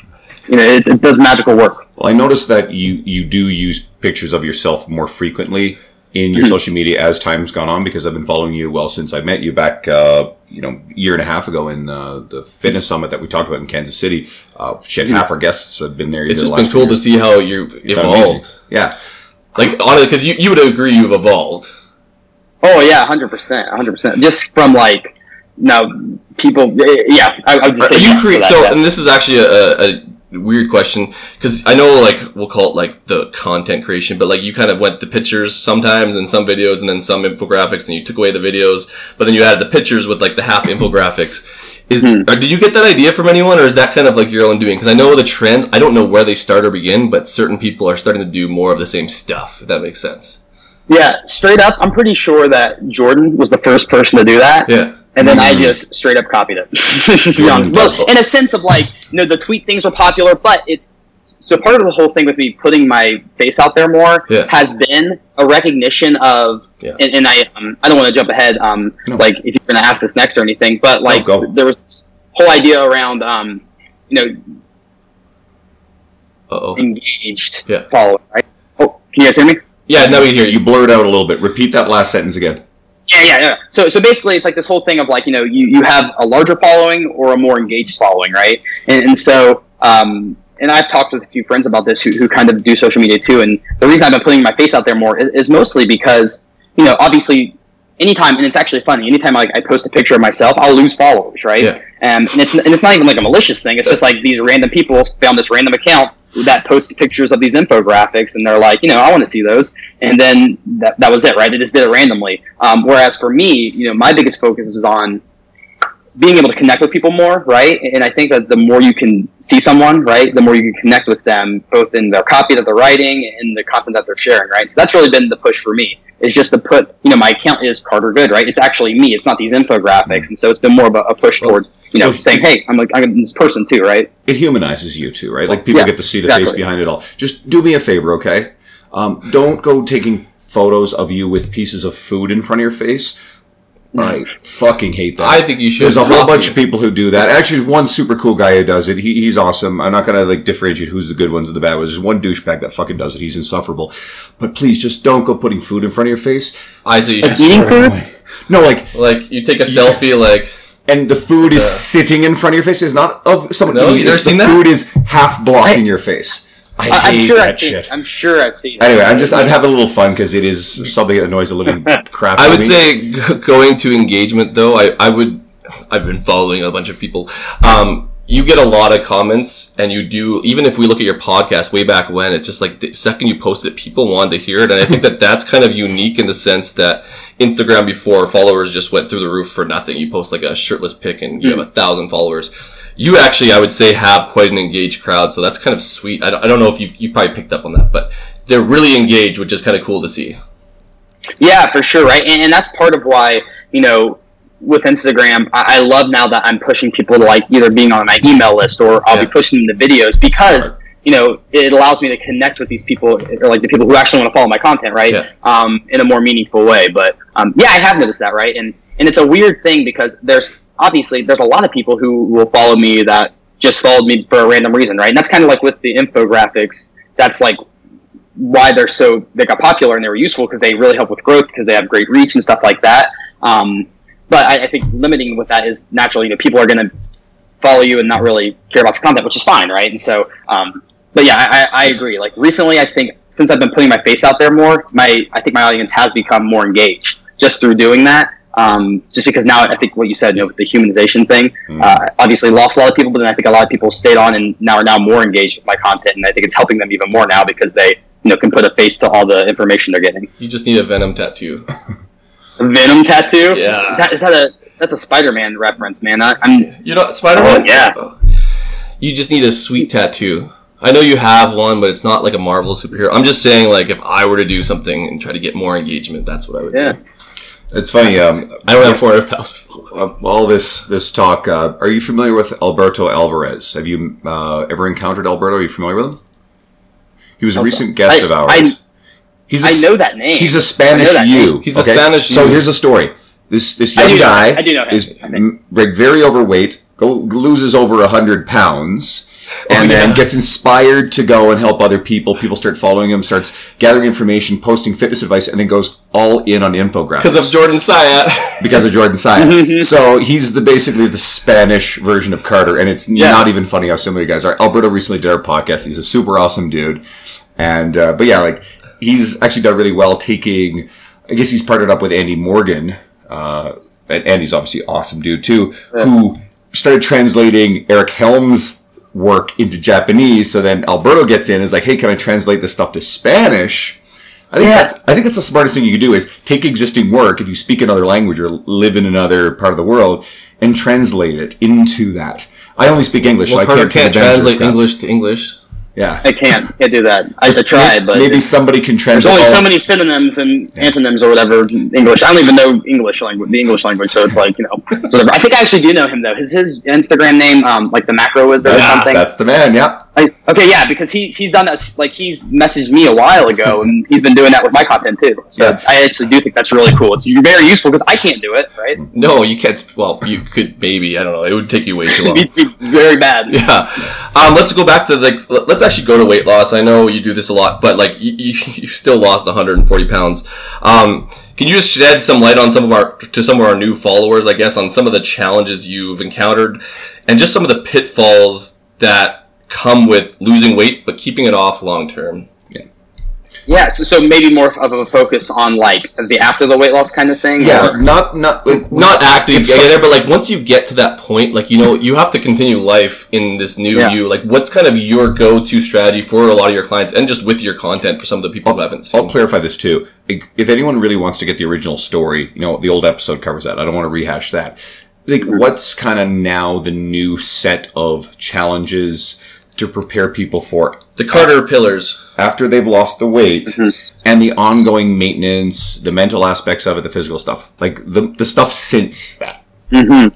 D: you know it, it does magical work.
A: Well, I noticed that you you do use pictures of yourself more frequently in
D: Mm-hmm.
A: your social media as time's gone on because I've been following you well since I met you back, uh, you know, year and a half ago in uh, the fitness summit that we talked about in Kansas City. Uh, shit, half our guests have been there.
C: It's just
A: the
C: been cool
A: two
C: to see how you've
A: amazing.
C: evolved.
A: Yeah,
C: Like honestly, because you, you would agree you've evolved.
D: Oh yeah, hundred percent, hundred percent. Just from like no people. Yeah, I, I would just say
C: Are you
D: yes to
C: create
D: that,
C: so,
D: yeah.
C: and this is actually a, a weird question because I know like we'll call it like the content creation, but like you kind of went the pictures sometimes and some videos and then some infographics, and you took away the videos, but then you added the pictures with like the half infographics. Is
D: Hmm.
C: or did you get that idea from anyone, or is that kind of like your own doing? Because I know the trends. I don't know where they start or begin, but certain people are starting to do more of the same stuff. If that makes sense.
D: Yeah, straight up, I'm pretty sure that Jordan was the first person to do that.
C: Yeah.
D: And then
A: Mm.
D: I just straight up copied it. to be
A: Jordan's
D: honest. Well, in a sense of like, you know, the tweet things were popular, but it's so part of the whole thing with me putting my face out there more
C: Yeah.
D: has been a recognition of,
C: Yeah.
D: and, and I, um, I don't want to jump ahead, um,
A: No.
D: like if you're going to ask this next or anything, but like
A: go.
D: there was this whole idea around, um, you know,
C: Uh oh.
D: engaged
C: Yeah.
D: follower, right? Oh, can you guys hear me?
C: Yeah. Now we can hear
A: you
C: you.
A: blurred out a little bit. Repeat that last sentence again.
D: Yeah, yeah, yeah. So, so basically, it's like this whole thing of like you know you, you have a larger following or a more engaged following, right? And, and so, um, and I've talked with a few friends about this who, who kind of do social media too. And the reason I've been putting my face out there more is, is mostly because you know, obviously, anytime, and it's actually funny. Anytime like I post a picture of myself, I'll lose followers, right?
C: Yeah.
D: Um, and it's and it's not even like a malicious thing. It's just like these random people found this random account that posts pictures of these infographics, and they're like, you know, I want to see those, and then that, that was it, right? They just did it randomly. Um, whereas for me, you know, my biggest focus is on being able to connect with people more, right? And I think that the more you can see someone, right, the more you can connect with them, both in their copy that they're writing and the content that they're sharing, right? So that's really been the push for me is just to put, you know, my account is Carter Good, right? It's actually me. It's not these infographics, and so it's been more of a, a push towards, you know,
A: Well,
D: saying, hey, I'm like I'm this person too, right?
A: it humanizes you too, right? Like people
D: Yeah,
A: get to see the face behind it all. Just do me a favor, okay? Um, don't go taking photos of you with pieces of food in front of your face. I fucking hate that.
C: I think you should.
A: There's a whole
C: Coffee.
A: bunch of people who do that. Actually, there's one super cool guy who does it. He, he's awesome. I'm not gonna like differentiate who's the good ones and the bad ones. There's one douchebag that fucking does it. He's insufferable. But please, just don't go putting food in front of your face.
C: I say you
A: It's
C: should.
D: Eating food?
A: No, like,
C: Like you take a selfie, like
A: and the food is
C: Yeah.
A: sitting in front of your face. It's not of someone
C: No,
A: eating.
C: you never
A: It's the
C: seen that?
A: food is half blocking your face. I,
D: I, I'm
A: hate
D: sure
A: that
D: I've seen.
A: shit.
D: I'm sure I've seen. it.
A: Anyway, I'm just I'm having a little fun because it is something that annoys the living crap.
C: I would
A: me.
C: say going to engagement though, I, I would I've been following a bunch of people. Um, you get a lot of comments and you do even if we look at your podcast way back when it's just like the second you posted it people wanted to hear it and i think that that's kind of unique in the sense that instagram before followers just went through the roof for nothing you post like a shirtless pic and you have a thousand followers you actually i would say have quite an engaged crowd so that's kind of sweet i don't, I don't know if you you probably picked up on that but they're really engaged which is kind of cool to see
D: Yeah, for sure, right? And, and that's part of why, you know, with Instagram, I, I love now that I'm pushing people to like either being on my email list or I'll
C: Yeah.
D: be pushing them the videos because,
C: Smart.
D: you know, it allows me to connect with these people or like the people who actually want to follow my content, right?
C: Yeah.
D: Um, in a more meaningful way. But um, yeah, I have noticed that, right? And and it's a weird thing because there's obviously there's a lot of people who will follow me that just followed me for a random reason, right? And that's kind of like with the infographics. That's like why they're so they got popular and they were useful because they really help with growth because they have great reach and stuff like that. Um, but I, I think limiting with that is naturally, you know, people are going to follow you and not really care about your content, which is fine, right? And so, um, but yeah, I, I I agree. Like recently, I think since I've been putting my face out there more, my I think my audience has become more engaged just through doing that. Um, just because now I think what you said, you know, with the humanization thing, uh, obviously lost a lot of people, but then I think a lot of people stayed on and now are now more engaged with my content, and I think it's helping them even more now because they, you know, can put a face to all the information they're getting.
C: you just need a venom tattoo
D: A Venom tattoo?
C: Yeah.
D: Is that, is that a that's a Spider-Man reference, man? I, I'm
C: You know, Spider-Man.
D: Oh, yeah.
C: You just need a sweet tattoo. I know you have one, but it's not like a Marvel superhero. I'm just saying, like, if I were to do something and try to get more engagement, that's what I would
D: yeah.
C: do.
A: It's funny. Um,
C: I don't have 400,000
A: uh, all this this talk. Uh, are you familiar with Alberto Alvarez? Have you uh, ever encountered Alberto? Are you familiar with him? He was a recent guest
D: I-
A: of ours.
D: I-
A: he's a
D: I
A: s-
D: know that name.
A: He's a
D: I
A: Spanish
D: know that
A: you.
C: He's a Spanish
A: So
C: you.
A: here's a story. This this
D: I
A: young
D: do
A: guy
D: him. I do know
A: is m- very overweight. Go loses over a hundred pounds. And then
C: yeah.
A: gets inspired to go and help other people. People start following him, starts gathering information, posting fitness advice, and then goes all in on infographics
C: because of Jordan Syatt.
A: because of Jordan Syatt. so he's the basically the Spanish version of Carter, and it's not even funny how similar you guys are. Alberto recently did our podcast. He's a super awesome dude, and uh, but yeah, like he's actually done really well taking. I guess he's partnered up with Andy Morgan, uh, and Andy's obviously awesome dude too, who started translating Eric Helms' work into Japanese. So then Alberto gets in and is like, "Hey, can I translate this stuff to Spanish?" I think
D: Yeah.
A: that's I think that's the smartest thing you can do is take existing work if you speak another language or live in another part of the world and translate it into that. I only speak English,
C: Well,
A: so I can't,
C: can't
A: advantage of this
C: translate. English to English.
A: Yeah,
D: I can't can't do that. I, I tried, but
A: maybe somebody can translate.
D: there's only
A: all-
D: so many synonyms and antonyms or whatever in English. I don't even know English language, the English language. So it's like you know, whatever. I think I actually do know him though. His his Instagram name, um, like the macro is there or something.
A: that's the man. Yeah.
D: I, okay, yeah, because he he's done that. Like he's messaged me a while ago, and he's been doing that with my content too. So
A: Yeah.
D: I actually do think that's really cool. It's very useful because I can't do it, right?
C: No, you can't. Well, you could maybe. I don't know. It would take you way too long.
D: It'd be very bad.
C: Yeah. Um, let's go back to like. let- Let's actually go to weight loss. I know you do this a lot, but like you, you, you still lost 140 pounds. Um, can you just shed some light on some of our to some of our new followers? I guess on some of the challenges you've encountered, and just some of the pitfalls that come with losing weight but keeping it off long term.
D: Yeah, Yeah. so, so maybe more of a focus on like the after the weight loss kind of thing.
A: Yeah,
D: or-
A: not not
C: not acting
A: if
C: get
A: some-
C: there, but like once you get to that point, like you know, you have to continue life in this new
D: Yeah.
C: you. Like, what's kind of your go-to strategy for a lot of your clients, and just with your content for some of the people who haven't seen?
A: I'll clarify this too. If anyone really wants to get the original story, you know, the old episode covers that. I don't want to rehash that. Like, mm-hmm. what's kind of now the new set of challenges to prepare people for
C: the Carter pillars.
A: after they've lost the weight mm-hmm. and the ongoing maintenance, the mental aspects of it, the physical stuff, like the the stuff since that. Mm-hmm.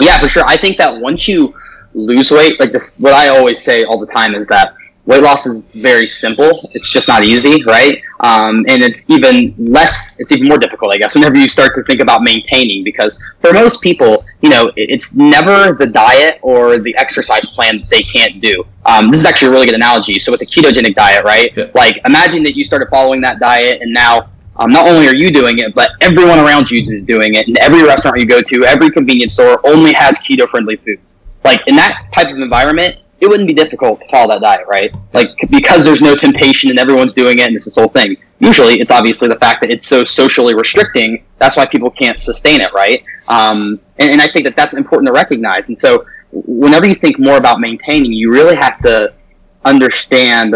D: Yeah, for sure. I think that once you lose weight, like this, what I always say all the time is that weight loss is very simple. It's just not easy, right? Um, and it's even less, it's even more difficult, I guess, whenever you start to think about maintaining, because for most people, you know, it's never the diet or the exercise plan that they can't do. Um, this is actually a really good analogy. So with the ketogenic diet, right?
C: Yeah.
D: Like imagine that you started following that diet and now um, not only are you doing it, but everyone around you is doing it. And every restaurant you go to, every convenience store only has keto friendly foods. Like in that type of environment, it wouldn't be difficult to follow that diet, right? Like because there's no temptation and everyone's doing it and it's this whole thing. Usually it's obviously the fact that it's so socially restricting. That's why people can't sustain it, right? Um, and, and I think that that's important to recognize. And so whenever you think more about maintaining, you really have to understand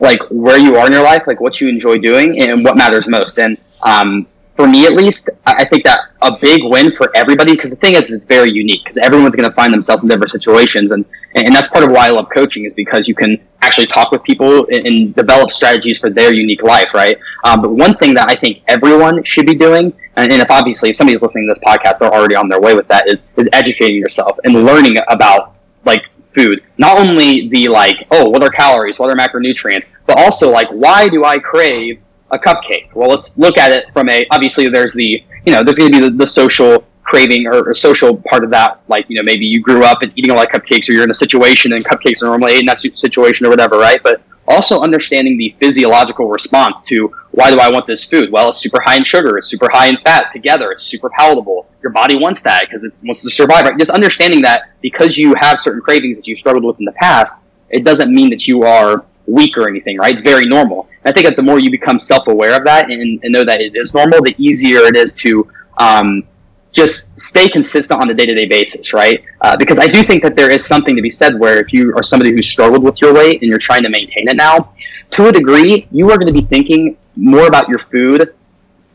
D: like where you are in your life, like what you enjoy doing, and what matters most. And um, for me, at least, I I think that a big win for everybody because the thing is, it's very unique because everyone's going to find themselves in different situations, and and that's part of why I love coaching is because you can actually talk with people and, and develop strategies for their unique life, right? Um, but one thing that I think everyone should be doing, and, and if obviously if somebody's listening to this podcast, they're already on their way with that, is is educating yourself and learning about like food. Not only the like, oh, what are calories, what are macronutrients, but also like, why do I crave a cupcake? Well, let's look at it from a obviously there's the you know there's going to be the, the social craving or, or social part of that. Like you know maybe you grew up and eating a lot of cupcakes, or you're in a situation and cupcakes are normally in that situation or whatever, right? But also understanding the physiological response to why do I want this food? Well, it's super high in sugar, it's super high in fat together, it's super palatable. Your body wants that because it wants to survive. Right? Just understanding that because you have certain cravings that you struggled with in the past, it doesn't mean that you are weak or anything, right? It's very normal. And I think that the more you become self-aware of that and, and know that it is normal, the easier it is to um, just stay consistent on a day-to-day basis, right? Uh, because I do think that there is something to be said where if you are somebody who's struggled with your weight and you're trying to maintain it now, to a degree, you are going to be thinking more about your food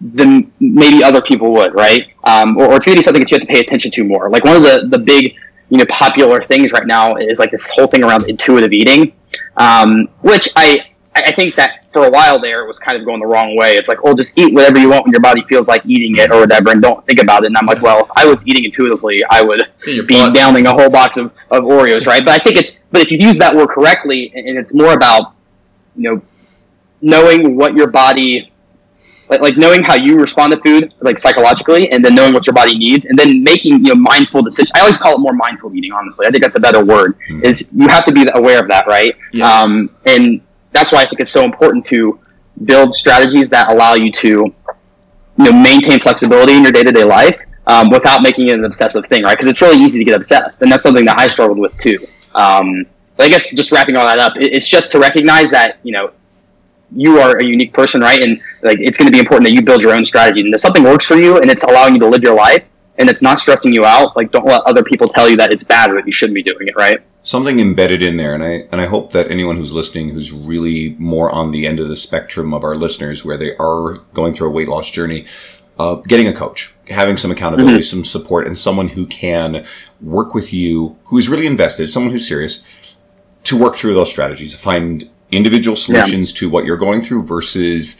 D: than maybe other people would, right? Um, or, or it's going to be something that you have to pay attention to more. Like one of the, the big, you know, popular things right now is like this whole thing around intuitive eating, um, which I, I think that for a while there it was kind of going the wrong way. It's like, oh, just eat whatever you want when your body feels like eating it or whatever, and don't think about it. And I'm like, well, if I was eating intuitively, I would be downing a whole box of, of Oreos, right? But I think it's, but if you use that word correctly, and and it's more about, you know, knowing what your body, like, like knowing how you respond to food, like psychologically, and then knowing what your body needs, and then making, you know, mindful decisions. I always call it more mindful eating, honestly. I think that's a better word, is you have to be aware of that, right?
C: Yeah.
D: Um, and that's why I think it's so important to build strategies that allow you to, you know, maintain flexibility in your day-to-day life um, without making it an obsessive thing, right? Because it's really easy to get obsessed, and that's something that I struggled with too. Um, but I guess just wrapping all that up, it- it's just to recognize that you know you are a unique person, right? And like it's going to be important that you build your own strategy, and if something works for you and it's allowing you to live your life and it's not stressing you out, like don't let other people tell you that it's bad or that you shouldn't be doing it, right?
A: something embedded in there and I and I hope that anyone who's listening who's really more on the end of the spectrum of our listeners where they are going through a weight loss journey uh, getting a coach having some accountability some support and someone who can work with you who's really invested someone who's serious to work through those strategies to find individual solutions to what you're going through versus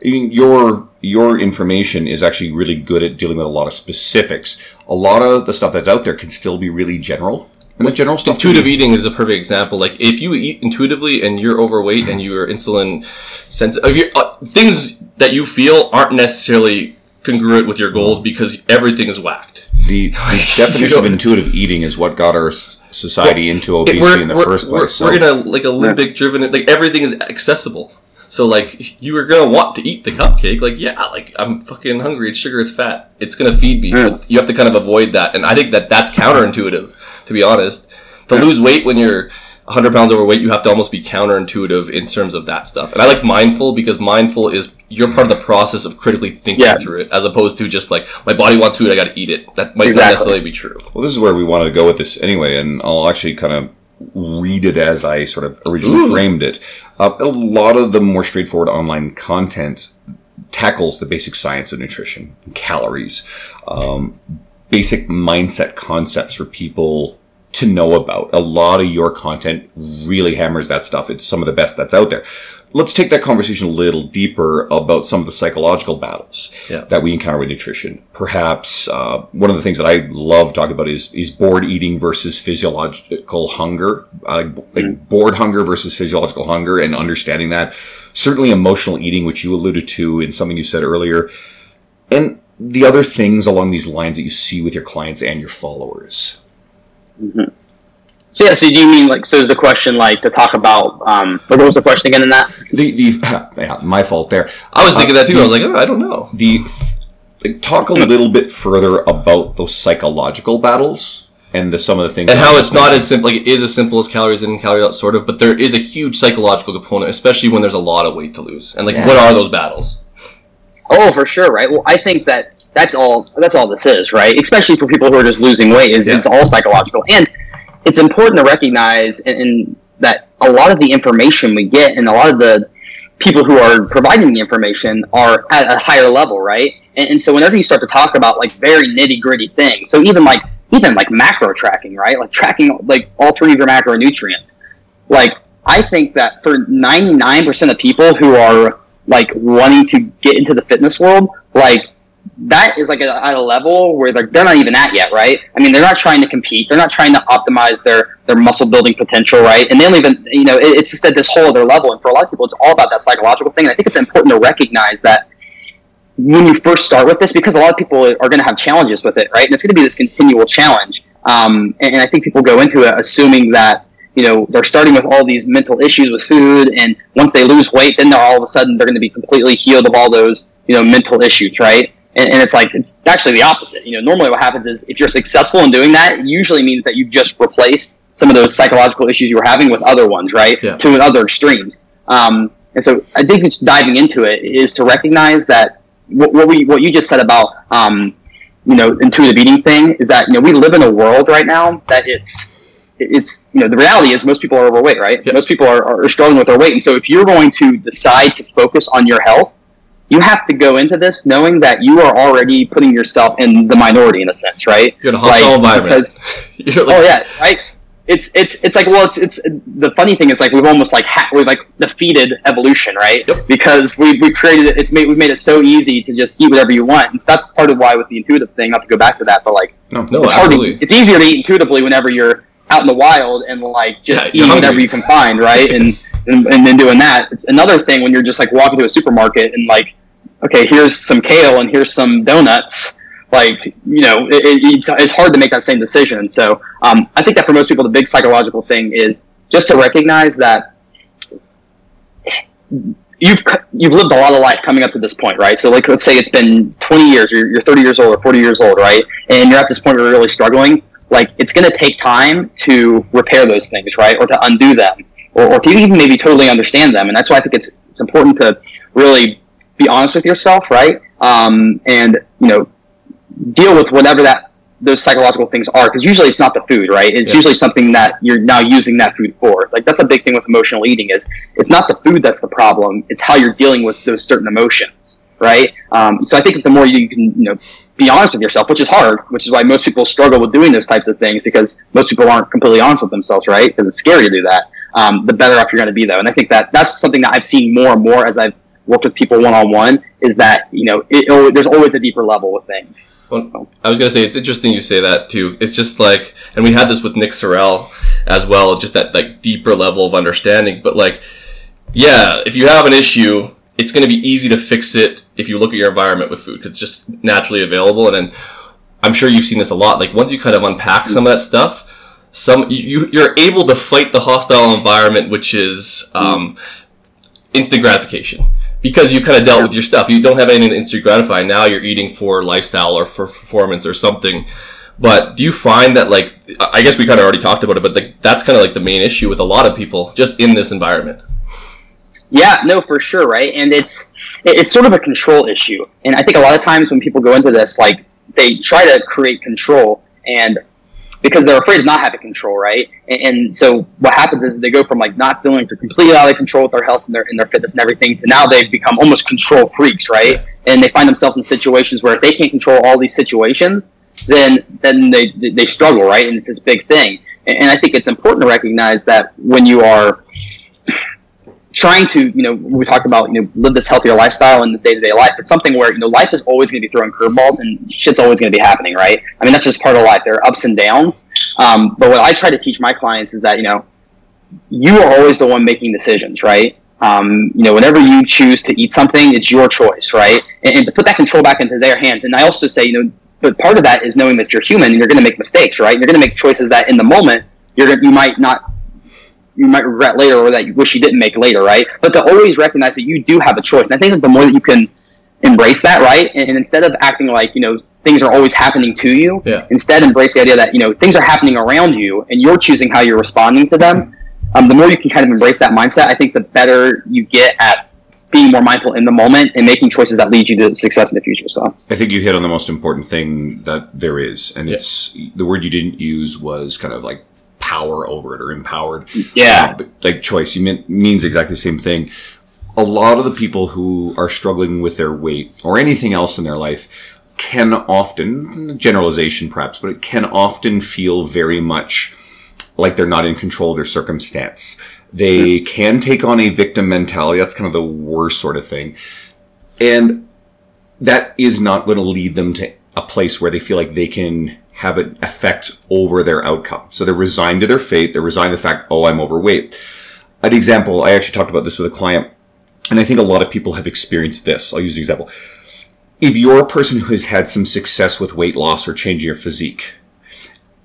A: your your information is actually really good at dealing with a lot of specifics. A lot of the stuff that's out there can still be really general, and the general stuff.
C: Intuitive eating is a perfect example. Like if you eat intuitively and you're overweight and you're insulin sensitive, uh, things that you feel aren't necessarily congruent with your goals because everything is whacked.
A: The, the definition of intuitive eating is what got our s- society into
C: It-
A: obesity in the first
C: we're-
A: place. so-
C: We're, in a like a limbic driven like everything is accessible. So like you were gonna want to eat the cupcake. Like yeah, like I'm fucking hungry. It's sugar. It's fat. It's gonna feed me. But you have to kind of avoid that. And I think that that's counterintuitive, to be honest. To lose weight when you're 100 pounds overweight, you have to almost be counterintuitive in terms of that stuff. And I like mindful because mindful is you're part of the process of critically thinking
D: Yeah.
C: through it, as opposed to just like my body wants food, I got to eat it. That might
D: Exactly.
C: not necessarily be true.
A: Well, this is where we wanted to go with this anyway, and I'll actually kind of read it as I sort of originally
C: Ooh.
A: framed it. Uh, a lot of the more straightforward online content tackles the basic science of nutrition, calories, um, basic mindset concepts for people to know about. A lot of your content really hammers that stuff. It's some of the best that's out there. Let's take that conversation a little deeper about some of the psychological battles
C: Yeah.
A: that we encounter with nutrition. Perhaps uh, one of the things that I love talking about is is bored eating versus physiological hunger, uh, like bored hunger versus physiological hunger, and understanding that. Certainly, emotional eating, which you alluded to in something you said earlier, and the other things along these lines that you see with your clients and your followers.
D: So yeah, so do you mean like so is the question like to talk about um what was the question again in that?
A: The the yeah, my fault there.
C: I was thinking
A: Uh,
C: that too. I was like, oh, I don't know.
A: the like, talk a little bit further about those psychological battles and the, some of the things
C: and how it's not as simple. Like it is as simple as calories in, calories out, sort of. But there is a huge psychological component, especially when there's a lot of weight to lose. And like,
A: Yeah.
C: what are those battles?
D: Oh, for sure, right? Well, I think that that's all that's all this is, right? Especially for people who are just losing weight, is
C: Yeah.
D: it's all psychological, and it's important to recognize in, in that a lot of the information we get and a lot of the people who are providing the information are at a higher level, right? And, and so whenever you start to talk about like very nitty gritty things, so even like even like macro tracking, right? Like tracking like all three of your macronutrients, like I think that for 99% of people who are like wanting to get into the fitness world, like that is like at a, level where they're, they're not even at yet, right? I mean, they're not trying to compete. They're not trying to optimize their, their muscle building potential, right? And they don't even, you know, it, it's just at this whole other level. And for a lot of people, it's all about that psychological thing. And I think it's important to recognize that when you first start with this, because a lot of people are going to have challenges with it, right? And it's going to be this continual challenge. Um, and, and I think people go into it assuming that you know they're starting with all these mental issues with food, and once they lose weight, then they're all of a sudden they're going to be completely healed of all those you know mental issues, right? And, and it's like it's actually the opposite. You know, normally what happens is if you're successful in doing that, it usually means that you've just replaced some of those psychological issues you were having with other ones, right?
C: Yeah.
D: To other extremes. Um, and so I think it's diving into it is to recognize that what, what we what you just said about um, you know intuitive eating thing is that you know we live in a world right now that it's it's you know the reality is most people are overweight right
C: Yep.
D: most people are, are struggling with their weight and so if you're going to decide to focus on your health you have to go into this knowing that you are already putting yourself in the minority in a sense right?
C: You're in a hostile environment.
D: because
C: like,
D: oh yeah right? It's it's it's like well it's it's the funny thing is like we've almost like ha- we've like defeated evolution right?
C: Yep.
D: because we we created it it's made we've made it so easy to just eat whatever you want. And so that's part of why with the intuitive thing not to go back to that but like
A: No,
C: No,
D: it's hard
C: absolutely.
D: to, it's easier to eat intuitively whenever you're out in the wild and like just
C: Yeah,
D: eating whatever you can find right? And, and and then doing that. It's another thing when you're just like walking to a supermarket and like okay here's some kale and here's some donuts. Like you know it, it, it's, hard to make that same decision. So um, i think that for most people the big psychological thing is just to recognize that you've you've lived a lot of life coming up to this point right? So like let's say it's been 20 years you're 30 years old or 40 years old right? And you're at this point where you're really struggling. Like it's going to take time to repair those things right? Or to undo them or, or to even maybe totally understand them. And that's why i think it's it's important to really be honest with yourself right? Um, and you know deal with whatever that those psychological things are because usually it's not the food right? It's
C: Yeah.
D: usually something that you're now using that food for. Like that's a big thing with emotional eating is it's not the food that's the problem it's how you're dealing with those certain emotions right? Um, so i think the more you can you know be honest with yourself which is hard which is why most people struggle with doing those types of things because most people aren't completely honest with themselves right? Because it's scary to do that. Um, the better off you're going to be though. And i think that that's something that i've seen more and more as i've worked with people one-on-one is that you know it, oh, there's always a deeper level with things
C: Well, I was gonna say it's interesting you say that too. It's just like, and we had this with Nick Sorrell as well, just that like deeper level of understanding. But like, yeah, if you have an issue, it's gonna be easy to fix it if you look at your environment with food it's just naturally available. And then I'm sure you've seen this a lot. Like once you kind of unpack some of that stuff, some you you're able to fight the hostile environment, which is um, instant gratification because you've kind of dealt with your stuff. You don't have anything to instant gratify. Now you're eating for lifestyle or for performance or something. But do you find that like I guess we kind of already talked about it, but like that's kind of like the main issue with a lot of people just in this environment.
D: Yeah, no, for sure, right? And it's it's sort of a control issue. And I think a lot of times when people go into this, like they try to create control, and because they're afraid of not having control, right? And, and so what happens is they go from like not feeling completely out of control with their health and their and their fitness and everything to now they've become almost control freaks, right? And they find themselves in situations where if they can't control all these situations, then then they they struggle, right? And it's this big thing. And, and I think it's important to recognize that when you are trying to, you know, we talked about, you know, live this healthier lifestyle in the day to day life. It's something where, you know, life is always going to be throwing curveballs and shit's always going to be happening, right? I mean, that's just part of life. There are ups and downs. Um, but what I try to teach my clients is that, you know, you are always the one making decisions, right? Um, you know, whenever you choose to eat something, it's your choice, right? And, and to put that control back into their hands. And I also say, you know, but part of that is knowing that you're human and you're going to make mistakes, right? You're going to make choices that in the moment you're you might not you might regret later or that you wish you didn't make later, right? But to always recognize that you do have a choice. And I think that the more that you can embrace that, right? And, and instead of acting like, you know, things are always happening to you,
C: Yeah.
D: instead embrace the idea that, you know, things are happening around you and you're choosing how you're responding to them. Um, the more you can kind of embrace that mindset, I think the better you get at being more mindful in the moment and making choices that lead you to success in the future. So,
A: I think you hit on the most important thing that there is, and
C: Yeah.
A: it's the word you didn't use was kind of like power over it or empowered.
D: Yeah.
A: Uh, but like choice, you mean, means exactly the same thing. A lot of the people who are struggling with their weight or anything else in their life can often, generalization perhaps, but it can often feel very much like they're not in control of their circumstance. They hmm. can take on a victim mentality. That's kind of the worst sort of thing. And that is not going to lead them to a place where they feel like they can have an effect over their outcome. So they're resigned to their fate. They're resigned to the fact, oh, I'm overweight. An example, I actually talked about this with a client, and I think a lot of people have experienced this. I'll use an example. If you're a person who has had some success with weight loss or changing your physique,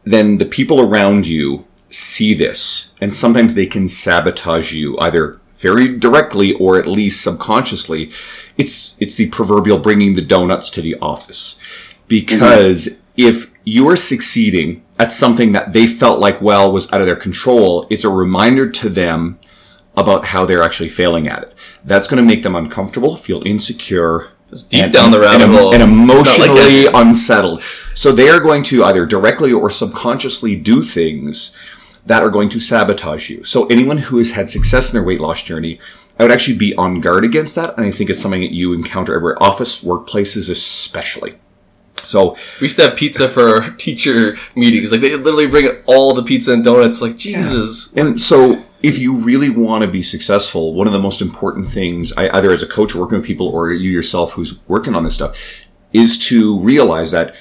A: then the people around you see this, and sometimes they can sabotage you either very directly or at least subconsciously. It's it's the proverbial bringing the donuts to the office, because if you are succeeding at something that they felt like well was out of their control, it's a reminder to them about how they're actually failing at it. That's going to make them uncomfortable, feel insecure,
C: deep down the rabbit
A: and,
C: hole.
A: and
C: not like
A: emotionally unsettled. So they are going to either directly or subconsciously do things that are going to sabotage you. So anyone who has had success in their weight loss journey, I would actually be on guard against that. And I think it's something that you encounter everywhere, office, workplaces, especially. So
C: We used to have pizza for our teacher meetings. Like they literally bring all the pizza and donuts. Like Jesus.
A: And so, if you really want to be successful, one of the most important things, I, either as a coach working with people or you yourself who's working on this stuff, is to realize that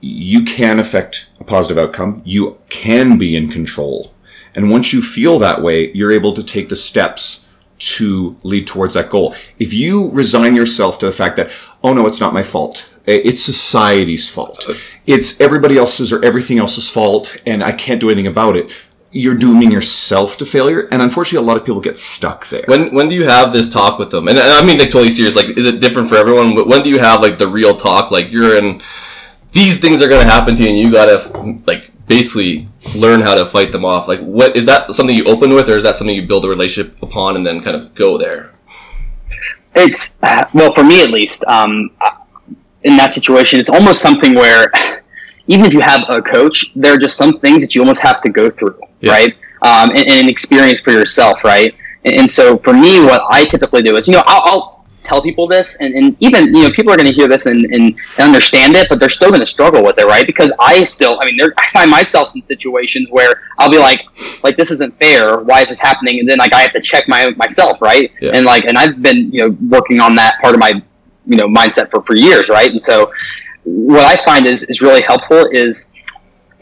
A: you can affect a positive outcome. You can be in control. And once you feel that way, you're able to take the steps to lead towards that goal. If you resign yourself to the fact that, oh no, it's not my fault. It's society's fault. It's everybody else's or everything else's fault and I can't do anything about it. You're dooming yourself to failure. And unfortunately, a lot of people get stuck there.
C: When when do you have this talk with them? And I mean, like totally serious. Like, is it different for everyone? But when do you have like the real talk? Like you're in. These things are going to happen to you, and you gotta like basically learn how to fight them off. Like, what is that something you open with, or is that something you build a relationship upon and then kind of go there?
D: It's well for me at least. Um, in that situation, it's almost something where even if you have a coach, there are just some things that you almost have to go through,
C: Yeah.
D: right? Um, and, and experience for yourself, right? And, and so for me, what I typically do is, you know, I'll, I'll tell people this, and, and even you know, people are going to hear this and, and understand it, but they're still going to struggle with it, right? Because I still, I mean, I find myself in situations where I'll be like, like this isn't fair. Why is this happening? And then like I have to check my myself, right?
C: Yeah.
D: And like, and I've been you know working on that part of my you know mindset for for years, right? And so what I find is is really helpful is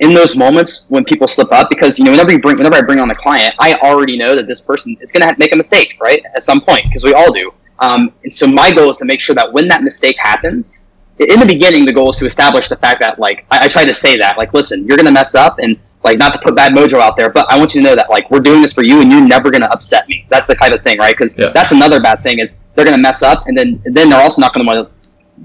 D: in those moments when people slip up because you know whenever you bring whenever I bring on a client, I already know that this person is going to make a mistake, right? At some point because we all do. Um, and so my goal is to make sure that when that mistake happens, in the beginning, the goal is to establish the fact that like I, I try to say that like listen, you're going to mess up and like not to put bad mojo out there, but I want you to know that like we're doing this for you and you're never going to upset me. That's the kind of thing, right? Because
C: Yeah.
D: that's another bad thing is they're going to mess up and then then they're also not going to want to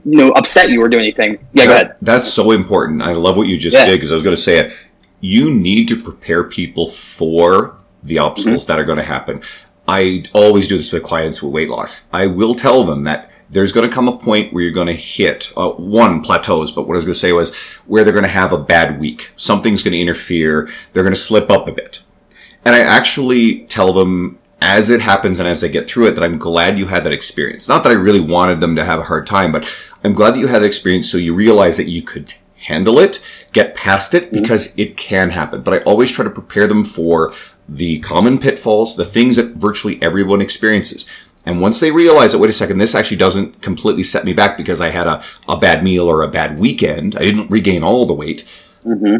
D: you know upset you or do anything. Yeah, go ahead.
A: That's so important. I love what you just
D: Yeah.
A: did because I was going to say it. you need to prepare people for the obstacles that are going to happen. I always do this with clients with weight loss. I will tell them that there's going to come a point where you're going to hit uh, one plateaus, but what I was going to say was where they're going to have a bad week. Something's going to interfere. They're going to slip up a bit. And I actually tell them as it happens and as they get through it that I'm glad you had that experience. Not that I really wanted them to have a hard time, but I'm glad that you had that experience so you realize that you could handle it, get past it because it can happen. But I always try to prepare them for the common pitfalls, the things that virtually everyone experiences. And once they realize that, wait a second, this actually doesn't completely set me back because I had a, a bad meal or a bad weekend. I didn't regain all the weight.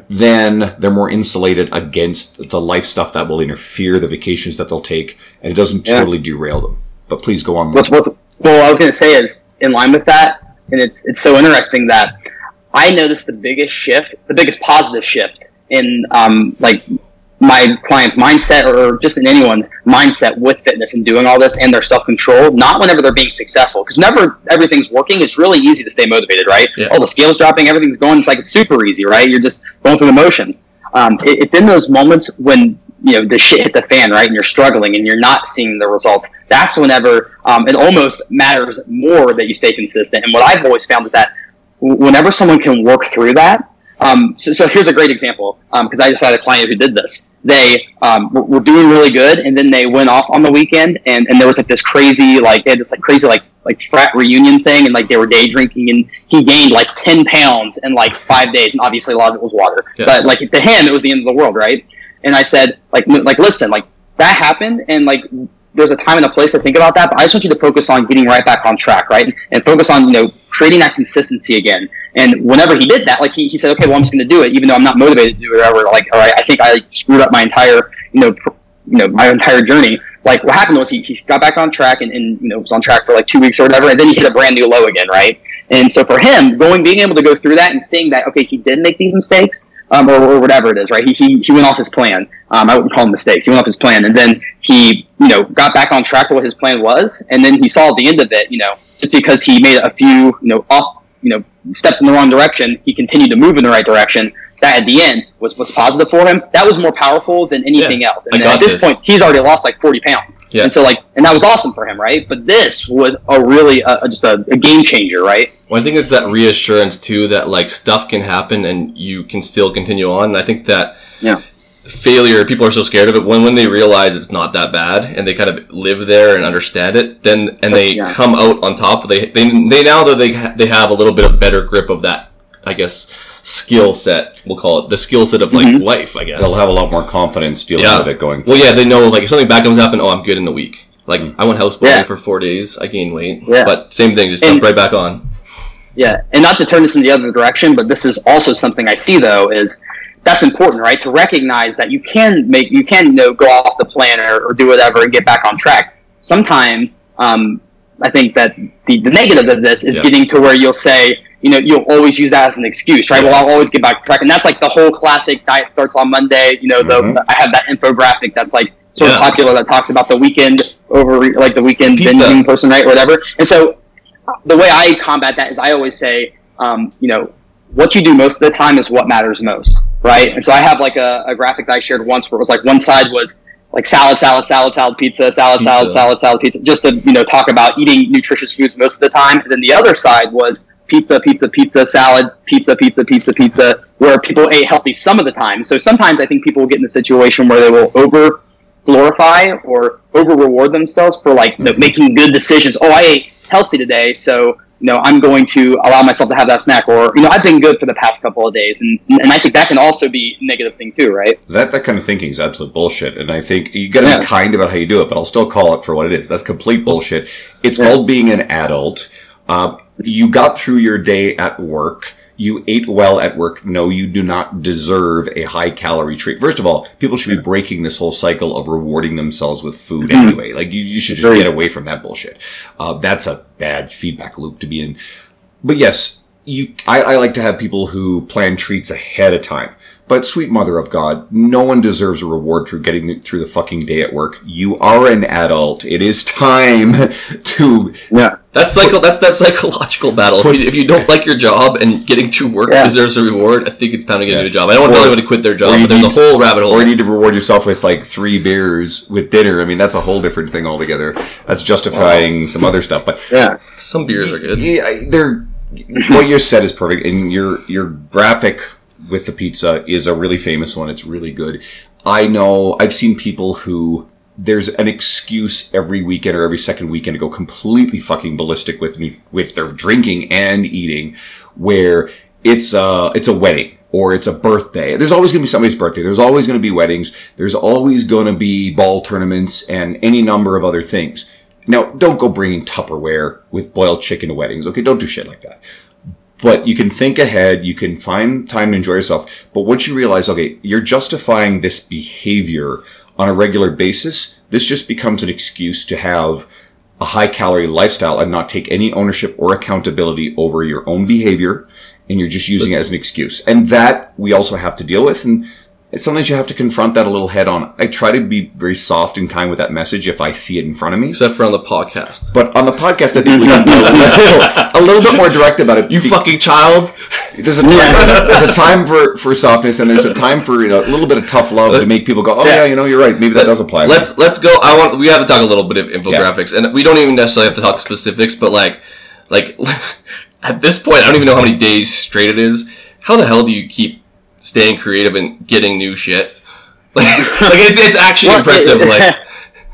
A: Then they're more insulated against the life stuff that will interfere, the vacations that they'll take, and it doesn't
D: Yeah.
A: totally derail them. But please go on.
D: what's, what's well i was going to say is in line with that and it's it's so interesting that i noticed the biggest shift the biggest positive shift in um, like my client's mindset or just in anyone's mindset with fitness and doing all this and their self-control not whenever they're being successful. Because never everything's working it's really easy to stay motivated right?
C: Yeah.
D: all the scales dropping everything's going it's like it's super easy right? You're just going through the motions. Um, it, it's in those moments when you know the shit hit the fan right? And you're struggling and you're not seeing the results. That's whenever um, it almost matters more that you stay consistent. And what i've always found is that whenever someone can work through that um, so, so here's a great example because I just had a client who did this. They um, were, were doing really good, and then they went off on the weekend, and, and there was like this crazy, like they had this like crazy like like frat reunion thing, and like they were day drinking, and he gained like ten pounds in like five days, and obviously a lot of it was water,
C: Yeah.
D: but like to him it was the end of the world, right? And I said like like listen, like that happened, and like there's a time and a place to think about that, but I just want you to focus on getting right back on track, right? And focus on, you know, creating that consistency again. And whenever he did that, like he, he said, okay, well, I'm just going to do it, even though I'm not motivated to do it or whatever. Like, all right, I think I screwed up my entire, you know, pr- you know, my entire journey. Like what happened was he, he got back on track and, and, you know, was on track for like two weeks or whatever. And then he hit a brand new low again, right? And so for him, going, being able to go through that and seeing that, okay, he did make these mistakes, um, or, or whatever it is, right? He, he, he went off his plan. Um, I wouldn't call them mistakes. He went off his plan, and then he, you know, got back on track to what his plan was, and then he saw the end of it, you know, just because he made a few, you know, off, you know, steps in the wrong direction, he continued to move in the right direction. That at the end was was positive for him. That was more powerful than anything
C: Yeah,
D: else. And at this,
C: this.
D: point, he's already lost like forty pounds.
C: Yeah.
D: And so like, and that was awesome for him, right? But this was a really uh, just a, a game changer, right?
C: Well, I think it's that reassurance too that like stuff can happen and you can still continue on. And I think that
D: Yeah.
C: failure, people are so scared of it. When when they realize it's not that bad and they kind of live there and understand it, then and they
D: yeah.
C: come out on top. They they they now that they they have a little bit of better grip of that, I guess skill set. We'll call it the skill set of like
D: Mm-hmm.
C: life. I guess
A: They'll have a lot more confidence dealing
C: Yeah.
A: with it going
C: Well, yeah, they know like if something bad comes happen, oh, I'm good in the week. Like I went houseboating
D: Yeah.
C: for four days, I gained weight,
D: Yeah.
C: but same thing, just
D: And-
C: jump right back on.
D: Yeah, and not to turn this in the other direction, but this is also something I see though is that's important, right? To recognize that you can make you can you know go off the plan or, or do whatever and get back on track. Sometimes um, I think that the, the negative of this is
C: Yeah.
D: getting to where you'll say, you know, you'll always use that as an excuse, right? Well, I'll always get back track, and that's like the whole classic diet starts on Monday. You know, the,
A: Mhm.
D: I have that infographic that's like sort
C: Yeah.
D: of popular that talks about the weekend over like the weekend
C: Pizza.
D: binging person, right? Or whatever. And so the way I combat that is I always say, um, you know, what you do most of the time is what matters most, right? And so I have like a, a graphic that I shared once where it was like one side was like salad, salad, salad, salad, pizza, salad, salad, salad, salad, pizza, just to you know talk about eating nutritious foods most of the time. And then the other side was pizza, pizza, pizza, salad, pizza, pizza, pizza, pizza, where people ate healthy some of the time. So sometimes I think people will get in a situation where they will over glorify or over reward themselves for like you know, making good decisions. Oh, I ate healthy today, so you know I'm going to allow myself to have that snack. Or you know I've been good for the past couple of days, and and I think that can also be a negative thing too, right?
A: That that kind of thinking is absolute bullshit, and I think you got to
D: Yeah.
A: be kind about how you do it. But I'll still call it for what it is. That's complete bullshit. It's
D: Yeah.
A: called being an adult. Uh, you got through your day at work. You ate well at work. No, you do not deserve a high calorie treat. First of all, people should be breaking this whole cycle of rewarding themselves with food anyway. Like you, you should just get away from that bullshit. Uh, that's a bad feedback loop to be in. But yes, you, I, I like to have people who plan treats ahead of time. But sweet mother of God, no one deserves a reward for getting through the fucking day at work. You are an adult. It is time to
D: Yeah.
C: That's psycho. That's that psychological battle. If you, if you don't like your job and getting to work
D: Yeah.
C: deserves a reward, I think it's time to get
A: Yeah.
C: a new job. I don't want to tell anyone to quit their job, but there's a whole rabbit hole.
A: or you need to reward yourself with like three beers with dinner. I mean, that's a whole different thing altogether. That's justifying some other stuff. But
D: Yeah.
C: Some beers are good.
A: Yeah, I- they're what you said is perfect, and your your graphic with the pizza is a really famous one. It's really good. I know I've seen people who there's an excuse every weekend or every second weekend to go completely fucking ballistic with me with their drinking and eating, where it's a it's a wedding or it's a birthday. There's always going to be somebody's birthday. There's always going to be weddings. There's always going to be ball tournaments and any number of other things. Now, don't go bringing Tupperware with boiled chicken to weddings. Okay, don't do shit like that. But you can think ahead. You can find time to enjoy yourself. But once you realize, okay, you're justifying this behavior on a regular basis, this just becomes an excuse to have a high calorie lifestyle and not take any ownership or accountability over your own behavior. And you're just using it as an excuse. And that we also have to deal with. And sometimes you have to confront that a little head on. I try to be very soft and kind with that message if I see it in front of me.
C: Except for on the podcast.
A: But on the podcast, I think we can be a little, a little bit more direct about it.
C: You
A: Be-
C: fucking child.
A: There's a time, there's, a, there's a time for, for softness, and there's a time for you know, a little bit of tough love to make people go, "Oh yeah,
D: Yeah.
A: you know, you're right. Maybe that does apply."
C: Let's let's go. I want. We have to talk a little bit of infographics, and we don't even necessarily have to talk specifics, but like, like at this point, I don't even know how many days straight it is. How the hell do you keep staying creative and getting new shit? Like, like it's it's actually
D: Well,
C: impressive. Like,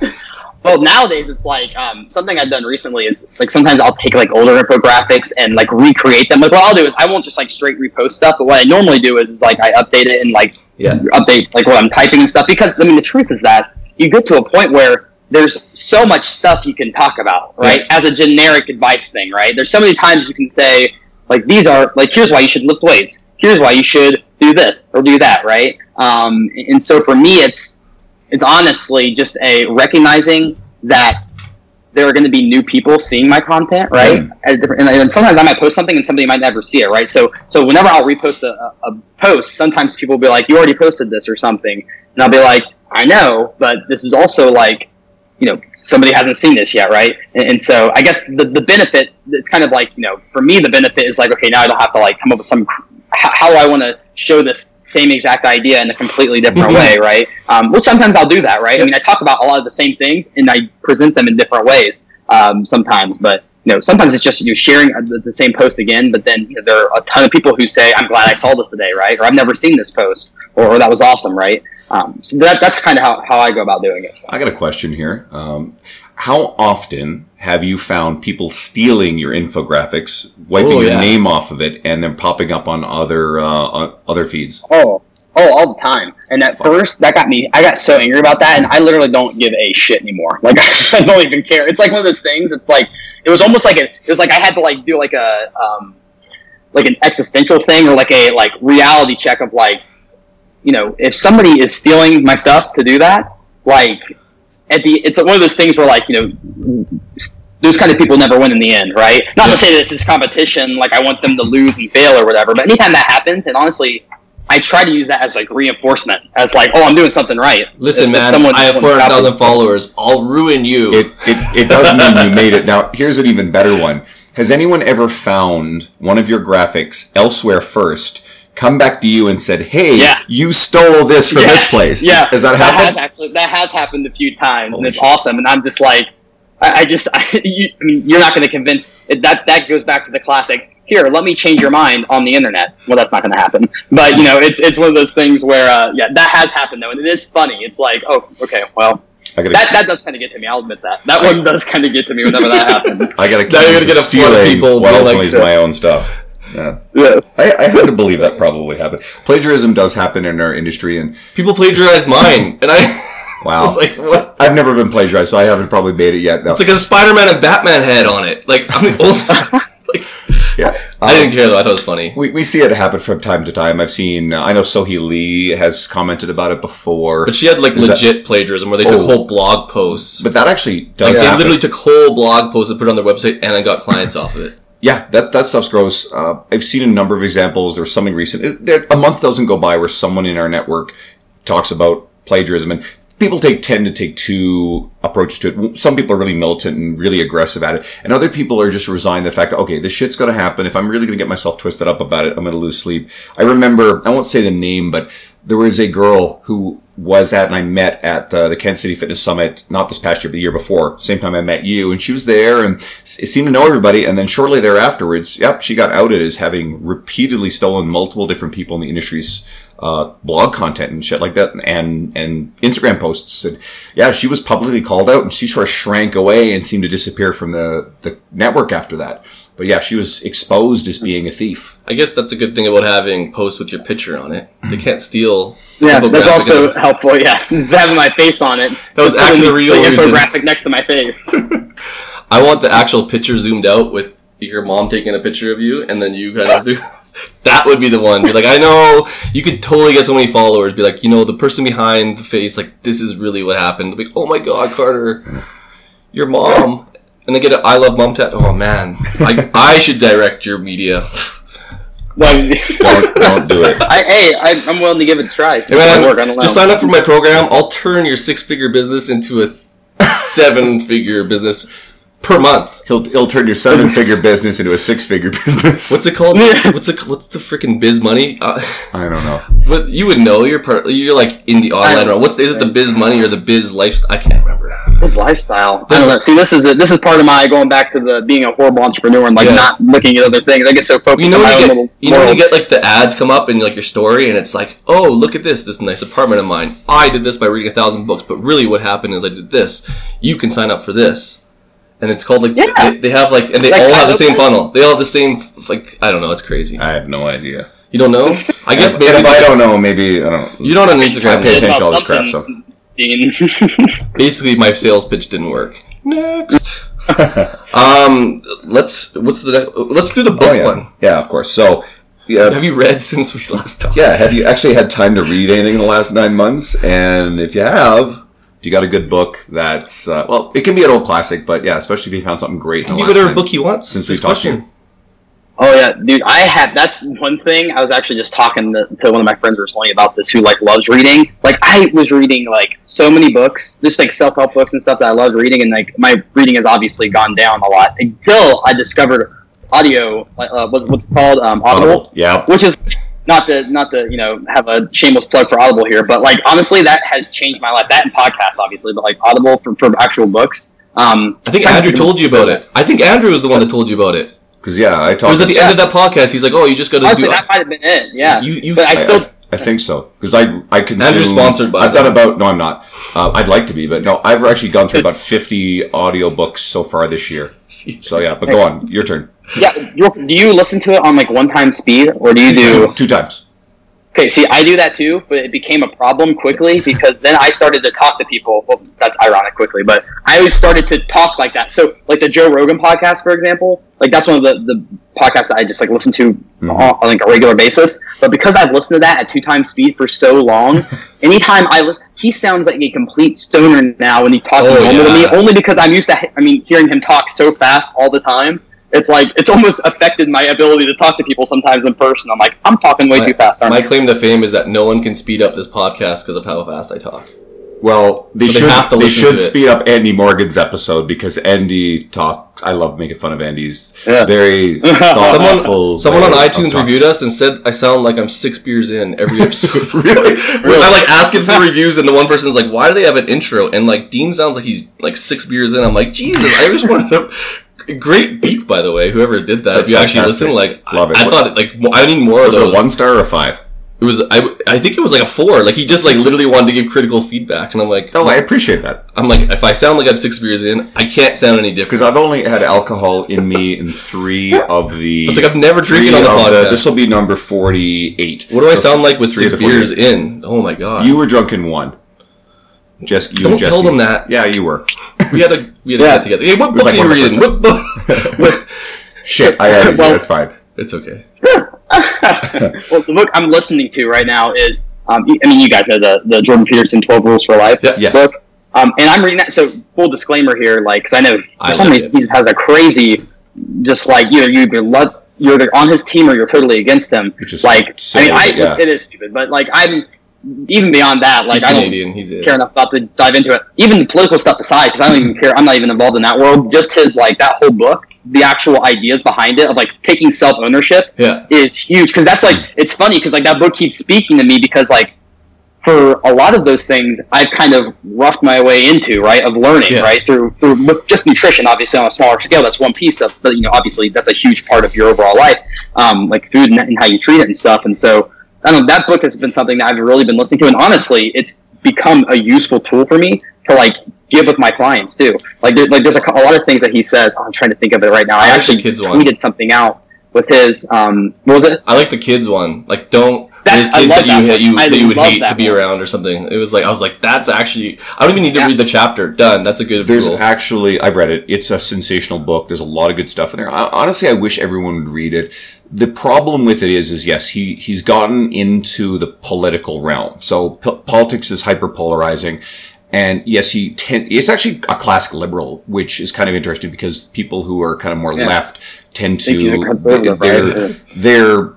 D: well, nowadays it's like um, something I've done recently is like sometimes I'll take like older infographics and like recreate them. Like what I'll do is I won't just like straight repost stuff, but what I normally do is, is like I update it and like
C: Yeah.
D: update like what I'm typing and stuff. Because I mean, the truth is that you get to a point where there's so much stuff you can talk about, right? As a generic advice thing, right? There's so many times you can say like these are like here's why you should lift weights. Here's why you should do this or do that, right? Um, and so for me, it's it's honestly just a recognizing that there are going to be new people seeing my content, right?
A: Mm.
D: And, and sometimes I might post something and somebody might never see it, right? So, so whenever I'll repost a, a post, sometimes people will be like, "You already posted this" or something, and I'll be like, "I know, but this is also like, you know, somebody hasn't seen this yet, right?" And, and so, I guess the the benefit, it's kind of like, you know, for me, the benefit is like, okay, now I don't have to like come up with some how, how I want to show this same exact idea in a completely different way, right? Um, which sometimes I'll do that, right? I mean, I talk about a lot of the same things and I present them in different ways um, sometimes, but you know, sometimes it's just you sharing the, the same post again, but then you know, there are a ton of people who say, "I'm glad I saw this today," right? Or "I've never seen this post," or, or "That was awesome," right? Um, so that, that's kind of how, how I go about doing it. So.
A: I got a question here. Um, how often have you found people stealing your infographics, wiping
C: Oh,
A: your name off of it, and then popping up on other uh, on other feeds?
D: Oh, oh, all the time. And at first, that got me. I got so angry about that, and I literally don't give a shit anymore. Like I don't even care. It's like one of those things. It's like it was almost like a. It was like I had to like do like a um, like an existential thing or like a like reality check of like, you know, if somebody is stealing my stuff to do that, like at the it's one of those things where like you know those kind of people never win in the end, right? Not to say that this is competition, like I want them to lose and fail or whatever, but anytime that happens, and honestly, I try to use that as like reinforcement, as like, oh, I'm doing something right.
C: listen,
D: If- if
C: man,
D: someone-
C: I have
D: someone
C: four hundred thousand followers. I'll ruin you.
A: It, it it does mean you made it. Now here's an even better one. Has anyone ever found one of your graphics elsewhere first? Come back to you and said, "Hey,
D: Yeah.
A: you stole this from
D: Yes,
A: this place."
D: Yeah,
A: has that
D: has
A: happened?
D: actually that has happened a few times,
A: Holy
D: and it's
A: shit.
D: awesome. And I'm just like, I, I just, I, you, I mean, you're not going to convince that. That goes back to the classic. Here, let me change your mind on the internet. Well, that's not going to happen. But you know, it's it's one of those things where, uh, yeah, that has happened though, and it is funny. It's like, oh, okay, well,
A: I got
D: that that does kind of get to me. I'll admit that. That one does kind of get to me whenever that happens.
A: I got to
C: Now you're gonna get a flood of people
A: what
C: like,
A: ultimately is my own stuff. Yeah. I, I had to believe that probably happened. Plagiarism does happen in our industry, and
C: People plagiarize mine, and I.
A: wow,
C: like?
A: I've never been plagiarized, so I haven't probably made it yet. No.
C: It's like a Spider-Man and Batman head on it. Like I'm the old. like,
A: yeah,
C: I didn't
A: Um,
C: care though. I thought it was funny.
A: We, we see it happen from time to time. I've seen. Uh, I know Sohee Lee has commented about it before,
C: But she had like
A: Is that-
C: legit plagiarism where they took
A: Oh.
C: whole blog posts.
A: but that actually
C: like
A: does
C: they literally took whole blog posts and put it on their website and then got clients off of it.
A: Yeah, that that stuff's gross. Uh, I've seen a number of examples. There's something recent. It, a month doesn't go by where someone in our network talks about plagiarism, and people take tend to take two approaches to it. Some people are really militant and really aggressive at it, and other people are just resigned to the fact that okay, this shit's going to happen. If I'm really going to get myself twisted up about it, I'm going to lose sleep. I remember, I won't say the name, but there was a girl who was at and I met at the, the Kansas City Fitness Summit, not this past year, but the year before. Same time I met you, and she was there and seemed to know everybody. And then shortly thereafterwards, yep, she got outed as having repeatedly stolen multiple different people in the industry's uh, blog content and shit like that, and and Instagram posts. And yeah, she was publicly called out, and she sort of shrank away and seemed to disappear from the the network after that. But yeah, she was exposed as being a thief.
C: I guess that's a good thing about having posts with your picture on it. They can't steal.
D: Yeah, that's also
C: of-
D: helpful. Yeah, just having my face on it.
C: That was
D: Just
C: actually
D: putting
C: the real reason.
D: infographic next to my face.
C: I want the actual picture zoomed out with your mom taking a picture of you, and then you kind of do. That would be the one. Be like, I know you could totally get so many followers. Be like, you know, the person behind the face, like, this is really what happened. Be like, oh my god, Carter, your mom, and they get an I love mom tat. Oh man, I I should direct your media.
D: Well,
A: Don't don't do it.
D: I, hey, I, I'm willing to give it a try.
C: Hey, man,
D: work
C: just sign up for my program. I'll turn your six figure business into a seven figure business per month.
A: He'll he'll turn your seven figure business into a six figure business.
C: What's it called?
D: Yeah.
C: What's it? What's the freaking biz money? Uh,
A: I don't know.
C: but you would know. You're part. You're like in the online realm. What's is it? The biz money or the biz lifestyle? I can't remember.
D: his lifestyle. I don't know. See, this is a, this is part of my going back to the being a horrible entrepreneur and like
C: Yeah.
D: not looking at other things. I get so focused
C: You know
D: on my
C: you
D: own
C: get,
D: little
C: you know when you get like the ads come up and like your story, and it's like, oh, look at this, this nice apartment of mine. I did this by reading a thousand books, but really, what happened is I did this. You can sign up for this, and it's called like
D: Yeah.
C: they, they have like, and they
D: Like,
C: all have the same
D: that.
C: funnel. They all have the same like I don't know. It's crazy.
A: I have no idea.
C: You don't know? I guess maybe
A: if I don't know, maybe I don't.
C: you don't on
A: I
C: Instagram.
A: pay attention to all this crap. So
C: Basically, my sales pitch didn't work. Next. um, let's what's the next, let's do the book
A: oh yeah,
C: one.
A: yeah, of course. So yeah,
C: Have you read since we last talked?
A: yeah. Have you actually had time to read anything in the last nine months? And if you have, you got a good book that's uh, well, it can be an old classic, but yeah, especially if you found something great. in the
C: Give
A: last
C: whatever book you want
A: since we talked to
C: question.
A: you.
D: Oh yeah, dude. I have. That's one thing. I was actually just talking to, to one of my friends recently about this, who like loves reading. Like I was reading like so many books, just like self help books and stuff that I loved reading, and like my reading has obviously gone down a lot until I discovered audio. Uh, what, what's it called? Um, Audible,
A: Audible. Yeah.
D: which is not to not to you know have a shameless plug for Audible here, but like honestly, that has changed my life. That and podcasts, obviously, but like Audible for, for actual books. Um,
C: I think Andrew told you about it. I think Andrew was the one that told you about it.
A: Because yeah, I
C: It
A: talked.
C: was at the end of that podcast. He's like, "Oh, you just got to
D: Honestly,
C: do."
D: that might have been it. Yeah,
C: You- you-
D: but I
A: I,
D: still.
A: I, I think so because I I consume.
C: Andrew's sponsored by
A: I've done about no, I'm not. Uh, I'd like to be, but no, I've actually gone through about 50 audiobooks so far this year. So yeah, but go on, your turn.
D: Yeah, do you listen to it on like one time speed, or do you do?
A: two times.
D: Okay, see, I do that too, but it became a problem quickly because then I started to talk to people. Well, that's ironic, quickly, but I always started to talk like that. So, like the Joe Rogan podcast, for example, like that's one of the, the podcasts that I just like listen to
A: Mhm.
D: on, on like a regular basis. But because I've listened to that at two times speed for so long, anytime I listen, he sounds like a complete stoner now when he talks
C: Oh,
D: normal to me. Only because I'm used to, I mean, hearing him talk so fast all the time. It's like it's almost affected my ability to talk to people sometimes in person. I'm like, I'm talking way
C: My-
D: too fast. Aren't
C: My
D: I?
C: claim to fame is that no one can speed up this podcast because of how fast I talk.
A: Well, they
C: So they
A: should
C: have to
A: they should
C: to it.
A: speed up Andy Morgan's episode because Andy talked. I love making fun of Andy's
D: Yeah.
A: very
C: Someone,
A: thoughtful.
C: someone on iTunes reviewed us and said I sound like I'm six beers in every episode.
A: Really?
C: I'm like asking for reviews, and the one person's like, "Why do they have an intro?" And like Dean sounds like he's like six beers in. I'm like, Jesus, I just wanted to. Great beat, by the way. Whoever did that,
A: That's
C: if you actually listen, like
A: Love it.
C: I, I thought, like I need more of
A: Was it
C: those.
A: a one star or a five?
C: It was, I, I think it was like a four. Like he just like literally wanted to give critical feedback, and I'm like,
A: Oh, I appreciate that
C: I'm like, if I sound like I'm six beers in, I can't sound any different.
A: because I've only had alcohol in me in three of the.
C: It's like I've never drinking on the podcast.
A: This will be number forty-eight.
C: what do I
A: So
C: sound like with
A: three
C: six
A: the 48.
C: beers in? Oh my god!
A: You were drunk in one. Just you
C: Don't
A: and
C: tell them that.
A: Yeah, you were.
C: we had a we had a
D: Yeah.
C: get together. Hey, what book
A: like
C: are you
A: one of the
C: reading? What book? what?
A: Shit, I had
D: Well-
A: That's fine.
C: It's okay.
D: well, the book I'm listening to right now is, um, I mean, you guys know the, the Jordan Peterson 12 Rules for Life
C: Yeah.
A: Yes.
D: book. Um, and I'm reading that. So, full disclaimer here, like, because I know
C: I
D: for some
C: like
D: reason he has a crazy just like either you either love you're either on his team or you're totally against him.
A: Which is
D: like
A: silly,
D: I mean, I,
A: yeah.
D: it is stupid, but like I'm even beyond that. Like
C: He's
D: I don't
C: Canadian. He's it.
D: care enough about to dive into it. Even the political stuff aside, because I don't even care. I'm not even involved in that world. Just his like that whole book, the actual ideas behind it of like taking self ownership
C: Yeah.
D: is huge. Because that's like it's funny because like that book keeps speaking to me because like for a lot of those things I've kind of roughed my way into right of learning
C: Yeah.
D: right through through just nutrition obviously on a smaller scale that's one piece of but you know obviously that's a huge part of your overall life um, like food and, and how you treat it and stuff and so I don't know that book has been something that I've really been listening to and honestly it's become a useful tool for me to like give with my clients too like there, like there's a, a lot of things that he says I'm trying to think of it right now I,
C: I like
D: actually
C: kids one.
D: tweeted something out with his um what was it
C: I like the kids one. Like, don't.
D: That's-
C: There's
D: I love
C: that you
D: that
C: that
D: one.
C: you
D: I
C: that you would
D: love
C: hate to be
D: one.
C: around or something. It was like I was like, that's actually. I don't even need to
D: Yeah.
C: read the chapter. Done. That's a good
A: There's
C: rule.
A: actually, I've read it. It's a sensational book. There's a lot of good stuff in there. I, honestly, I wish everyone would read it. The problem with it is, is yes, he he's gotten into the political realm. So p- politics is hyper polarizing, and yes, he ten- it's actually a classic liberal, which is kind of interesting because people who are kind of more
D: Yeah.
A: left tend
D: Think he's a
A: to they're they're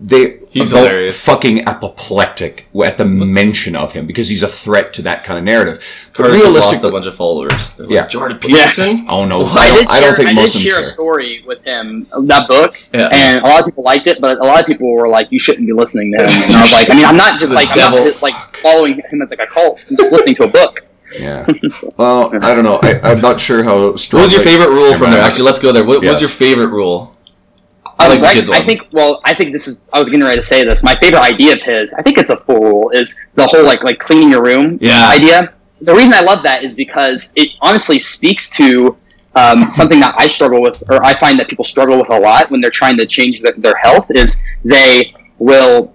A: they
C: He's
A: are
C: hilarious.
A: fucking apoplectic at the mention of him because he's a threat to that kind of narrative. But
C: Carter just lost a bunch of followers. They're like,
A: Yeah.
C: Jordan Peterson.
A: Oh no,
C: What?
A: I
D: I
A: don't,
D: did
A: I don't think
D: I
A: most
D: did
A: of them
D: share
A: care.
D: a story with him, that book,
C: Yeah.
D: and a lot of people liked it, but a lot of people were like, "You shouldn't be listening to him." And I was like, "I mean, I'm not just
C: The
D: like I'm not just, like following him as like a cult. I'm just listening to a book."
A: Yeah. Well, I don't know. I, I'm not sure how strong.
C: What was your favorite rule from there? Actually, let's go there. What
A: Yeah.
C: was your favorite rule? I like the
D: I think. Well, I think this is. I was getting ready to say this. My favorite idea of his. I think it's a full rule. Is the whole like like cleaning your room
C: Yeah.
D: idea. The reason I love that is because it honestly speaks to um, something that I struggle with, or I find that people struggle with a lot when they're trying to change their, their health. Is they will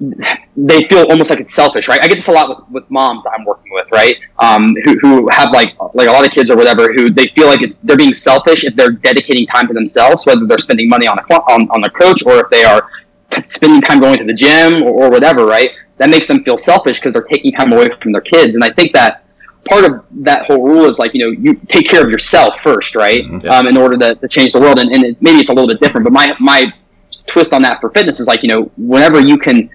D: they feel almost like it's selfish, right? I get this a lot with, with moms that I'm working with, right? Um, who, who have like like a lot of kids or whatever who they feel like it's they're being selfish if they're dedicating time to themselves, whether they're spending money on a on, on the coach or if they are spending time going to the gym or, or whatever, right? That makes them feel selfish because they're taking time away from their kids, and I think that part of that whole rule is like you know you take care of yourself first, right?
C: Yeah.
D: Um, in order to, to change the world, and, and it, maybe it's a little bit different, but my my twist on that for fitness is like you know whenever you can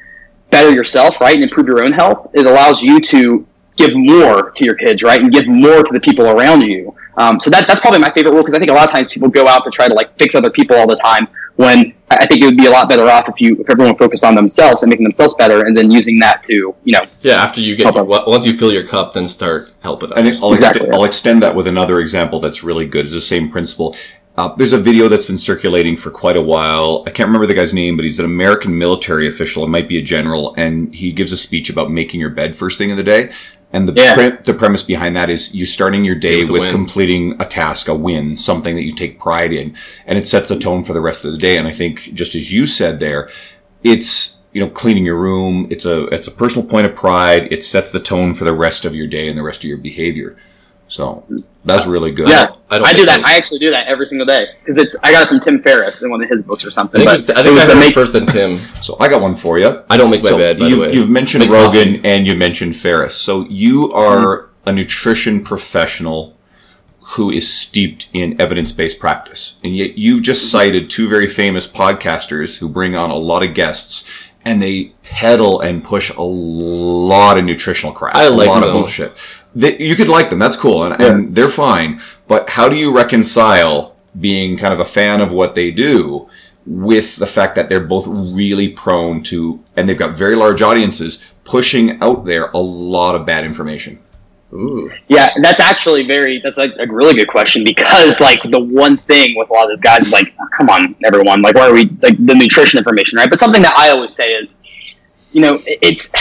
D: better yourself, right, and improve your own health, it allows you to give more to your kids, right, and give more to the people around you. Um, so that that's probably my favorite rule because I think a lot of times people go out to try to like fix other people all the time. When I I think it would be a lot better off if you if everyone focused on themselves and making themselves better, and then using that to you know
C: Yeah, after you get your, once you fill your cup, then start helping
A: And
C: others.
A: I'll,
D: Exactly.
A: extend, I'll extend that with another example that's really good. It's the same principle. Uh, there's a video that's been circulating for quite a while. I can't remember the guy's name, but he's an American military official. It might be a general, and he gives a speech about making your bed first thing in the day. And the
D: Yeah.
A: pre- the premise behind that is you starting your day
C: With
A: with completing a task, a win, something that you take pride in, and it sets the tone for the rest of the day. And I think, just as you said there, it's you know cleaning your room. It's a it's a personal point of pride. It sets the tone for the rest of your day and the rest of your behavior. So that's really good.
D: yeah.
C: I
D: I,
C: don't
D: do that.
C: those-
D: I actually do that every single day because it's I got it from Tim Ferriss in one of his books or something.
C: I think,
D: but
C: it was, I,
D: it
C: think
D: was
C: I
D: the
C: heard
D: make-
C: first than Tim.
A: So I got one for you.
C: I don't make my
A: so
C: bed, by
A: you,
C: the way.
A: You've mentioned
C: Make
A: Rogan
C: coffee.
A: and you mentioned Ferriss. So you are a nutrition professional who is steeped in evidence-based practice. And yet you've
C: Mm-hmm.
A: just cited two very famous podcasters who bring on a lot of guests and they peddle and push a lot of nutritional crap.
C: I like
A: a lot
C: them.
A: of bullshit. They, you could like them, that's cool, and, and they're fine. But how do you reconcile being kind of a fan of what they do with the fact that they're both really prone to, and they've got very large audiences, pushing out there a lot of bad information?
C: Ooh.
D: Yeah, that's actually very that's like a really good question because like the one thing with a lot of those guys is like, oh, come on, everyone, like why are we like the nutrition information, right? But something that I always say is, you know, it's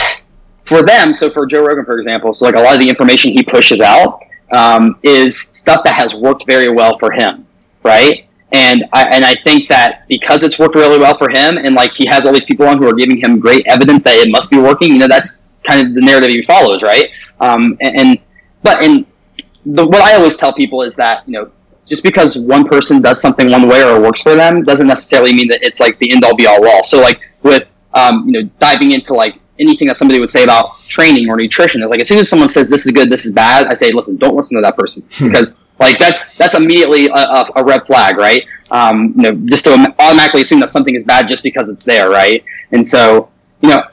D: for them. So for Joe Rogan, for example, so like a lot of the information he pushes out um, is stuff that has worked very well for him, right? And I, and I think that because it's worked really well for him, and like he has all these people on who are giving him great evidence that it must be working, you know, that's kind of the narrative he follows, right? Um, and, and but and the, what I always tell people is that you know just because one person does something one way or works for them doesn't necessarily mean that it's like the end all be all all. So like with um, you know diving into like anything that somebody would say about training or nutrition, it's like as soon as someone says this is good, this is bad, I say listen, don't listen to that person because Like that's that's immediately a, a, a red flag, right? Um, you know, just to automatically assume that something is bad just because it's there, right? And so, you know,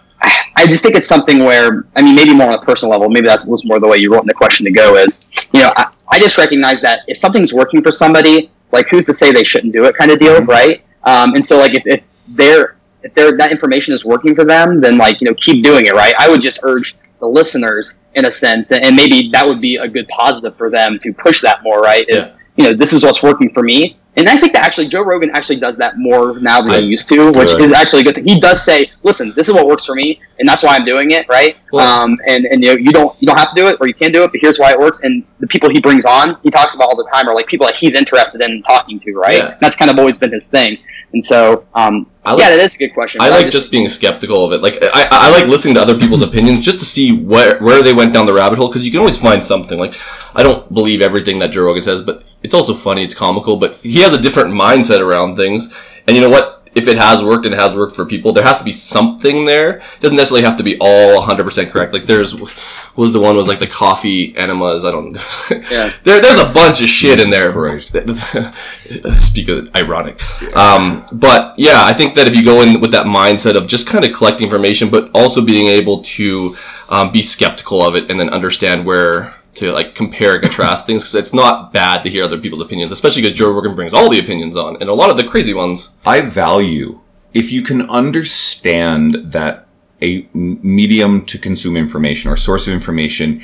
D: I just think it's something where, I mean, maybe more on a personal level, maybe that was more the way you wrote in the question to go is, you know, I, I just recognize that if something's working for somebody, like who's to say they shouldn't do it kind of deal,
A: Mhm.
D: right? Um, and so like if, if they're, if that information is working for them, then like, you know, keep doing it, right? I would just urge the listeners in a sense, and maybe that would be a good positive for them to push that more, right? Is, you know, this is what's working for me. And I think that actually Joe Rogan actually does that more now than
C: I-
D: he used to, which is actually a good thing. He does say, "Listen, this is what works for me, and that's why I'm doing it." Right?
C: Well-
D: um, and and you know, you don't you don't have to do it, or you can do it, but here's why it works. And the people he brings on, he talks about all the time, are like people that he's interested in talking to. Right?
C: Yeah.
D: That's kind of always been his thing. And so, um,
C: I like-
D: yeah, that is a good question.
C: I like just being skeptical of it. Like I, I like listening to other people's opinions just to see where where they went down the rabbit hole because you can always find something. Like I don't believe everything that Joe Rogan says, but it's also funny, it's comical. But he has a different mindset around things, and you know what? If it has worked and it has worked for people, there has to be something there. It doesn't necessarily have to be all 100 percent correct. Like there's what was the one was like the coffee enemas. I don't.
D: Yeah.
C: there, there's a bunch of shit in there.
A: Christ.
C: Speak of ironic. Um, but yeah, I think that if you go in with that mindset of just kind of collecting information, but also being able to um, be skeptical of it and then understand where to like compare and contrast things, because it's not bad to hear other people's opinions, especially because Joe Rogan brings all the opinions on and a lot of the crazy ones.
A: I value if you can understand that a medium to consume information or source of information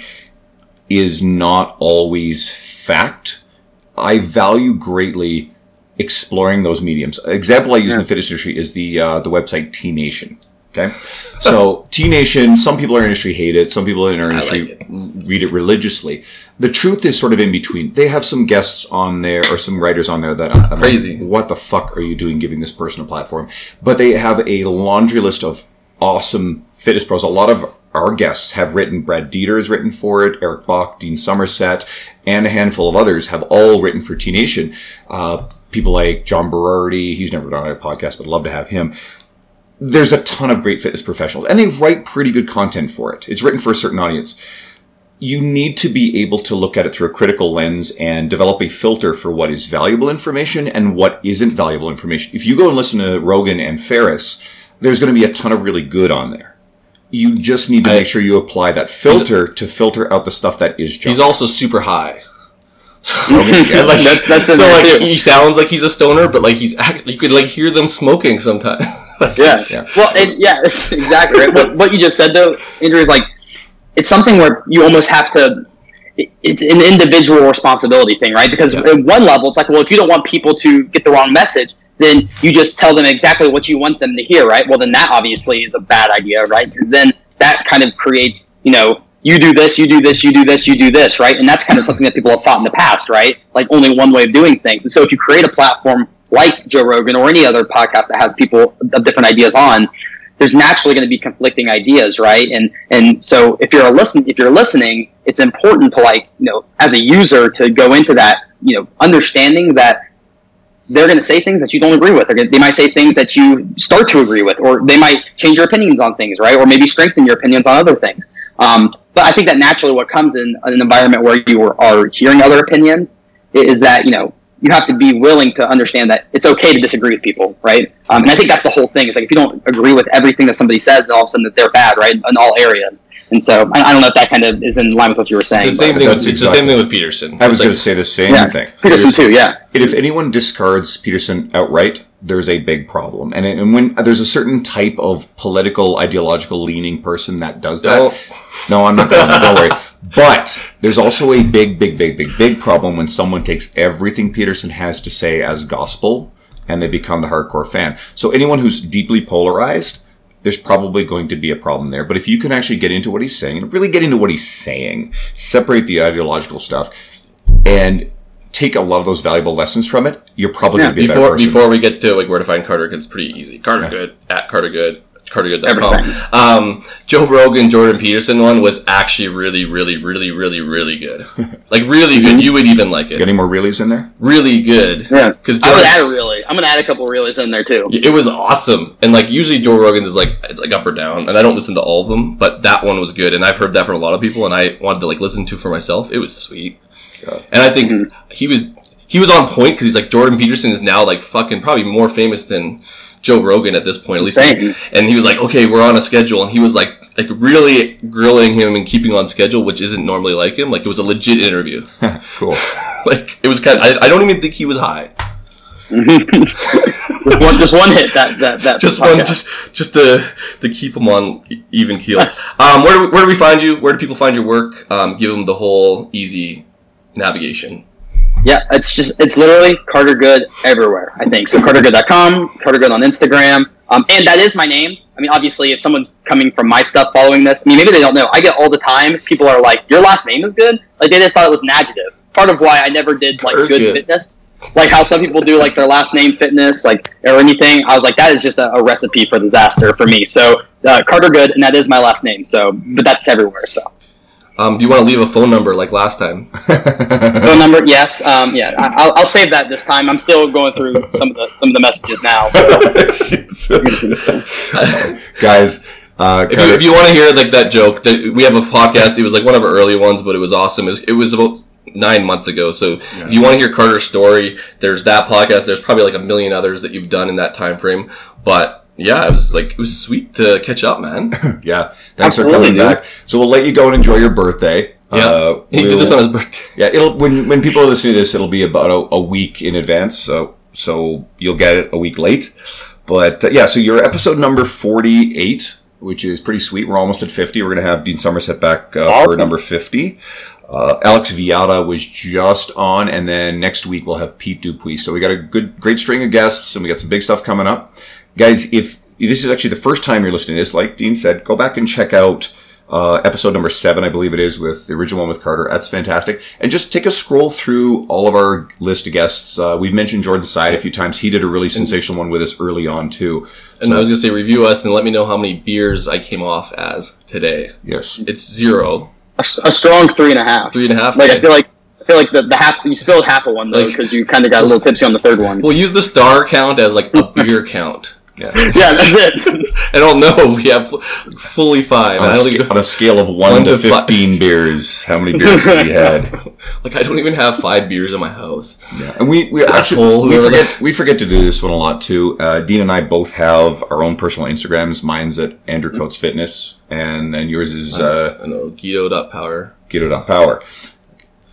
A: is not always fact. I value greatly exploring those mediums. Example I use in the fitness industry is the uh, the website T Nation. Okay, so T Nation. Some people in our industry hate it. Some people in our industry
C: like
A: read it religiously. The truth is sort of in between. They have some guests on there or some writers on there that I'm like,
C: Crazy.
A: what the fuck are you doing giving this person a platform? But they have a laundry list of awesome fitness pros. A lot of our guests have written. Brad Dieter has written for it. Eric Bach, Dean Somerset, and a handful of others have all written for T Nation. Uh, people like John Berardi. He's never done a podcast, but I'd love to have him. There's a ton of great fitness professionals, and they write pretty good content for it. It's written for a certain audience you need to be able to look at it through a critical lens and develop a filter for what is valuable information and what isn't valuable information. If you go and listen to Rogan and Ferriss, there's going to be a ton of really good on there. You just need to make sure you apply that filter to filter out the stuff that is junk.
C: He's also super high.
A: Yeah,
C: like,
D: That's- that's
C: so like
D: too.
C: he sounds like he's a stoner, but like he's act- you could like hear them smoking sometimes.
D: Yeah.
A: Yeah.
D: Well, it, yeah, exactly. Right. what, what you just said though, Andrew, is like it's something where you almost have to. it- It's an individual responsibility thing, right? Because
C: Yeah.
D: at one level, it's like, well, if you don't want people to get the wrong message, then you just tell them exactly what you want them to hear, right? Well, then that obviously is a bad idea, right? Because then that kind of creates, you know, you do this, you do this, you do this, you do this, right? And that's kind of something that people have thought in the past, right? Like only one way of doing things. And so if you create a platform like Joe Rogan or any other podcast that has people of different ideas on, there's naturally going to be conflicting ideas, right? And and so if you're a listen, if you're listening, it's important to like you know as a user to go into that you know understanding that they're going to say things that you don't agree with. Gonna, they might say things that you start to agree with, or they might change your opinions on things, right? Or maybe strengthen your opinions on other things. Um, but I think that naturally, what comes in an environment where you are hearing other opinions is that you know you have to be willing to understand that it's okay to disagree with people, right? Um, and I think that's the whole thing. Is like if you don't agree with everything that somebody says, then all of a sudden that they're bad, right? In all areas. And so I, I don't know if that kind of is in line with what you were saying.
C: It's the same thing. With,
A: that's
C: it's the same thing with Peterson.
A: I was
C: It's
A: going to say the same
D: yeah,
A: thing.
D: Peterson
A: There's-
D: too, yeah.
A: If anyone discards Peterson outright, there's a big problem. And, and when there's a certain type of political, ideological leaning person that does that,
C: Don't.
A: no, I'm not going to. Don't worry. But there's also a big, big, big, big, big problem when someone takes everything Peterson has to say as gospel and they become the hardcore fan. So anyone who's deeply polarized, there's probably going to be a problem there. But if you can actually get into what he's saying and really get into what he's saying, separate the ideological stuff, and take a lot of those valuable lessons from it, you're probably
D: Yeah,
A: going to be a better
C: before
A: person.
C: before we get to like where to find Carter, 'cause it's pretty easy. Carter Good at Carter Good. CarterGood.com. Um, Joe Rogan, Jordan Peterson one was actually really, really, really, really, really good. Like really good. You would even like it.
A: any more reelies in there?
C: Really good.
D: Yeah.
C: Because
D: I would add a really. I'm gonna add a couple realies in there too.
C: It was awesome, and like usually Joe Rogan's is like it's like up or down, and I don't listen to all of them, but that one was good, and I've heard that from a lot of people, and I wanted to like listen to for myself. It was sweet. And I think he was he was on point because he's like Jordan Peterson is now like fucking probably more famous than Joe Rogan at this point, at least.
D: Insane.
C: And he was like, okay, we're on a schedule, and he was like like really grilling him and keeping on schedule, which isn't normally like him. Like it was a legit interview.
A: Cool.
C: like it was kind. Of, I, I don't even think he was high.
D: Just one, just one hit. That that that.
C: Just one, just just to to keep him on e- even keel. Um, where do we, where do we find you? Where do people find your work? Um, give them the whole easy navigation.
D: Yeah, it's just it's literally Carter Good everywhere. I think so. CarterGood.com, Carter Good on Instagram, um, and that is my name. I mean, obviously, if someone's coming from my stuff following this, I mean, maybe they don't know. I get all the time. People are like, "Your last name is good." Like they just thought it was an adjective. It's part of why I never did like good,
C: good.
D: fitness. Like how some people do like their last name fitness, like or anything. I was like, that is just a, a recipe for disaster for me. So uh, Carter Good, and that is my last name. So, but that's everywhere. So.
C: Um, do you want to leave a phone number like last time?
D: Phone number, yes. Um, yeah, I, I'll, I'll save that this time. I'm still going through some of the some of the messages now. So.
A: Guys, uh,
C: If you, if you want to hear like that joke, that we have a podcast. It was like one of our early ones, but it was awesome. It was, it was about nine months ago. So if you want to hear Carter's story, there's that podcast. There's probably like a million others that you've done in that time frame. But yeah, it was like it was sweet to catch up, man.
A: yeah, thanks for coming
D: dude.
A: back. So we'll let you go and enjoy your birthday.
C: Yeah,
A: Uh,
C: he did
A: we'll-
C: this on his birthday.
A: Yeah, it'll when when people listen to this, it'll be about a, a week in advance. So so you'll get it a week late. But uh, yeah, so you're episode number forty eight, which is pretty sweet. We're almost at fifty. We're gonna have Dean Somerset back uh, for number fifty. Uh, Alex Viada was just on, and then next week we'll have Pete Dupuis. So we got a good, great string of guests, and we got some big stuff coming up, guys. If this is actually the first time you're listening to this, like Dean said, go back and check out uh, episode number seven, I believe it is, with the original one with Carter. That's fantastic. And just take a scroll through all of our list of guests. Uh, we've mentioned Jordan Syatt a few times. He did a really sensational one with us early on too.
C: And I was gonna say review us and let me know how many beers I came off as today.
A: Yes.
C: It's zero,
D: A strong three and a half.
C: three and a half.
D: Like I feel like I feel like the, the half you spilled half of one though
C: Like-
D: because you kind of got a little tipsy on the third one.
C: We'll use the star count as like a beer count.
A: Yeah.
D: yeah, that's it.
C: I don't know we have fully five.
A: On
C: I
A: a,
C: don't
A: sca-
C: even,
A: on a scale of one,
C: One
A: to,
C: to fi-
A: fifteen beers, how many beers has he had?
C: like I don't even have five beers in my house.
A: Yeah, and we we
C: Asshole,
A: actually we forget we forget to do this one a lot too. Uh, Dean and I both have our own personal Instagrams. Mine's at Andrew Coates Fitness, and then yours is uh,
C: I know Guido.power.
A: Guido.power.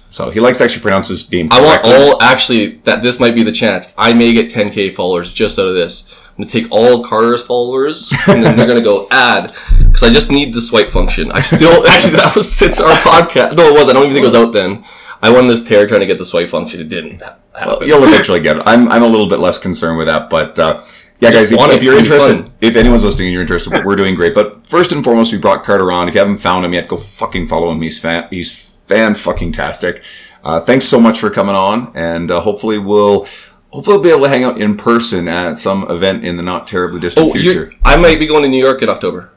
A: So he likes to actually pronounce his name.
C: I want all actually that this might be the chance. I may get 10k followers just out of this. I'm gonna take all Carter's followers and then they're gonna go add because I just need the swipe function. I still actually that was since our podcast. No, it was. I don't even think it was out then. I won this tear trying to get the swipe function. It didn't happen.
A: Well, you'll eventually get it. I'm I'm a little bit less concerned with that, but uh, yeah, guys, if, if you're interested, if anyone's listening, and you're interested, we're doing great. But first and foremost, we brought Carter on. If you haven't found him yet, go fucking follow him. He's fan, he's fan fucking tastic. Uh, thanks so much for coming on, and uh, hopefully we'll hopefully we'll be able to hang out in person at some event in the not terribly distant
C: oh,
A: future.
C: you're, I might be going to New York in October.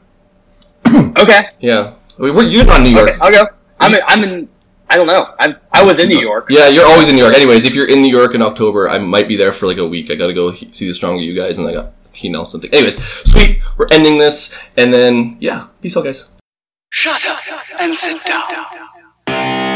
D: okay,
C: Yeah, we we're, you're not in New York.
D: okay, I'll go. I'm in, I'm in. I don't know. I'm, I was in New York.
C: Yeah, you're always in New York. Anyways, if you're in New York in October, I might be there for like a week. I gotta go see the Stronger U guys, and I got T Nelson thing. Anyways, sweet. We're ending this, and then yeah, peace out, guys.
B: Shut up and sit down.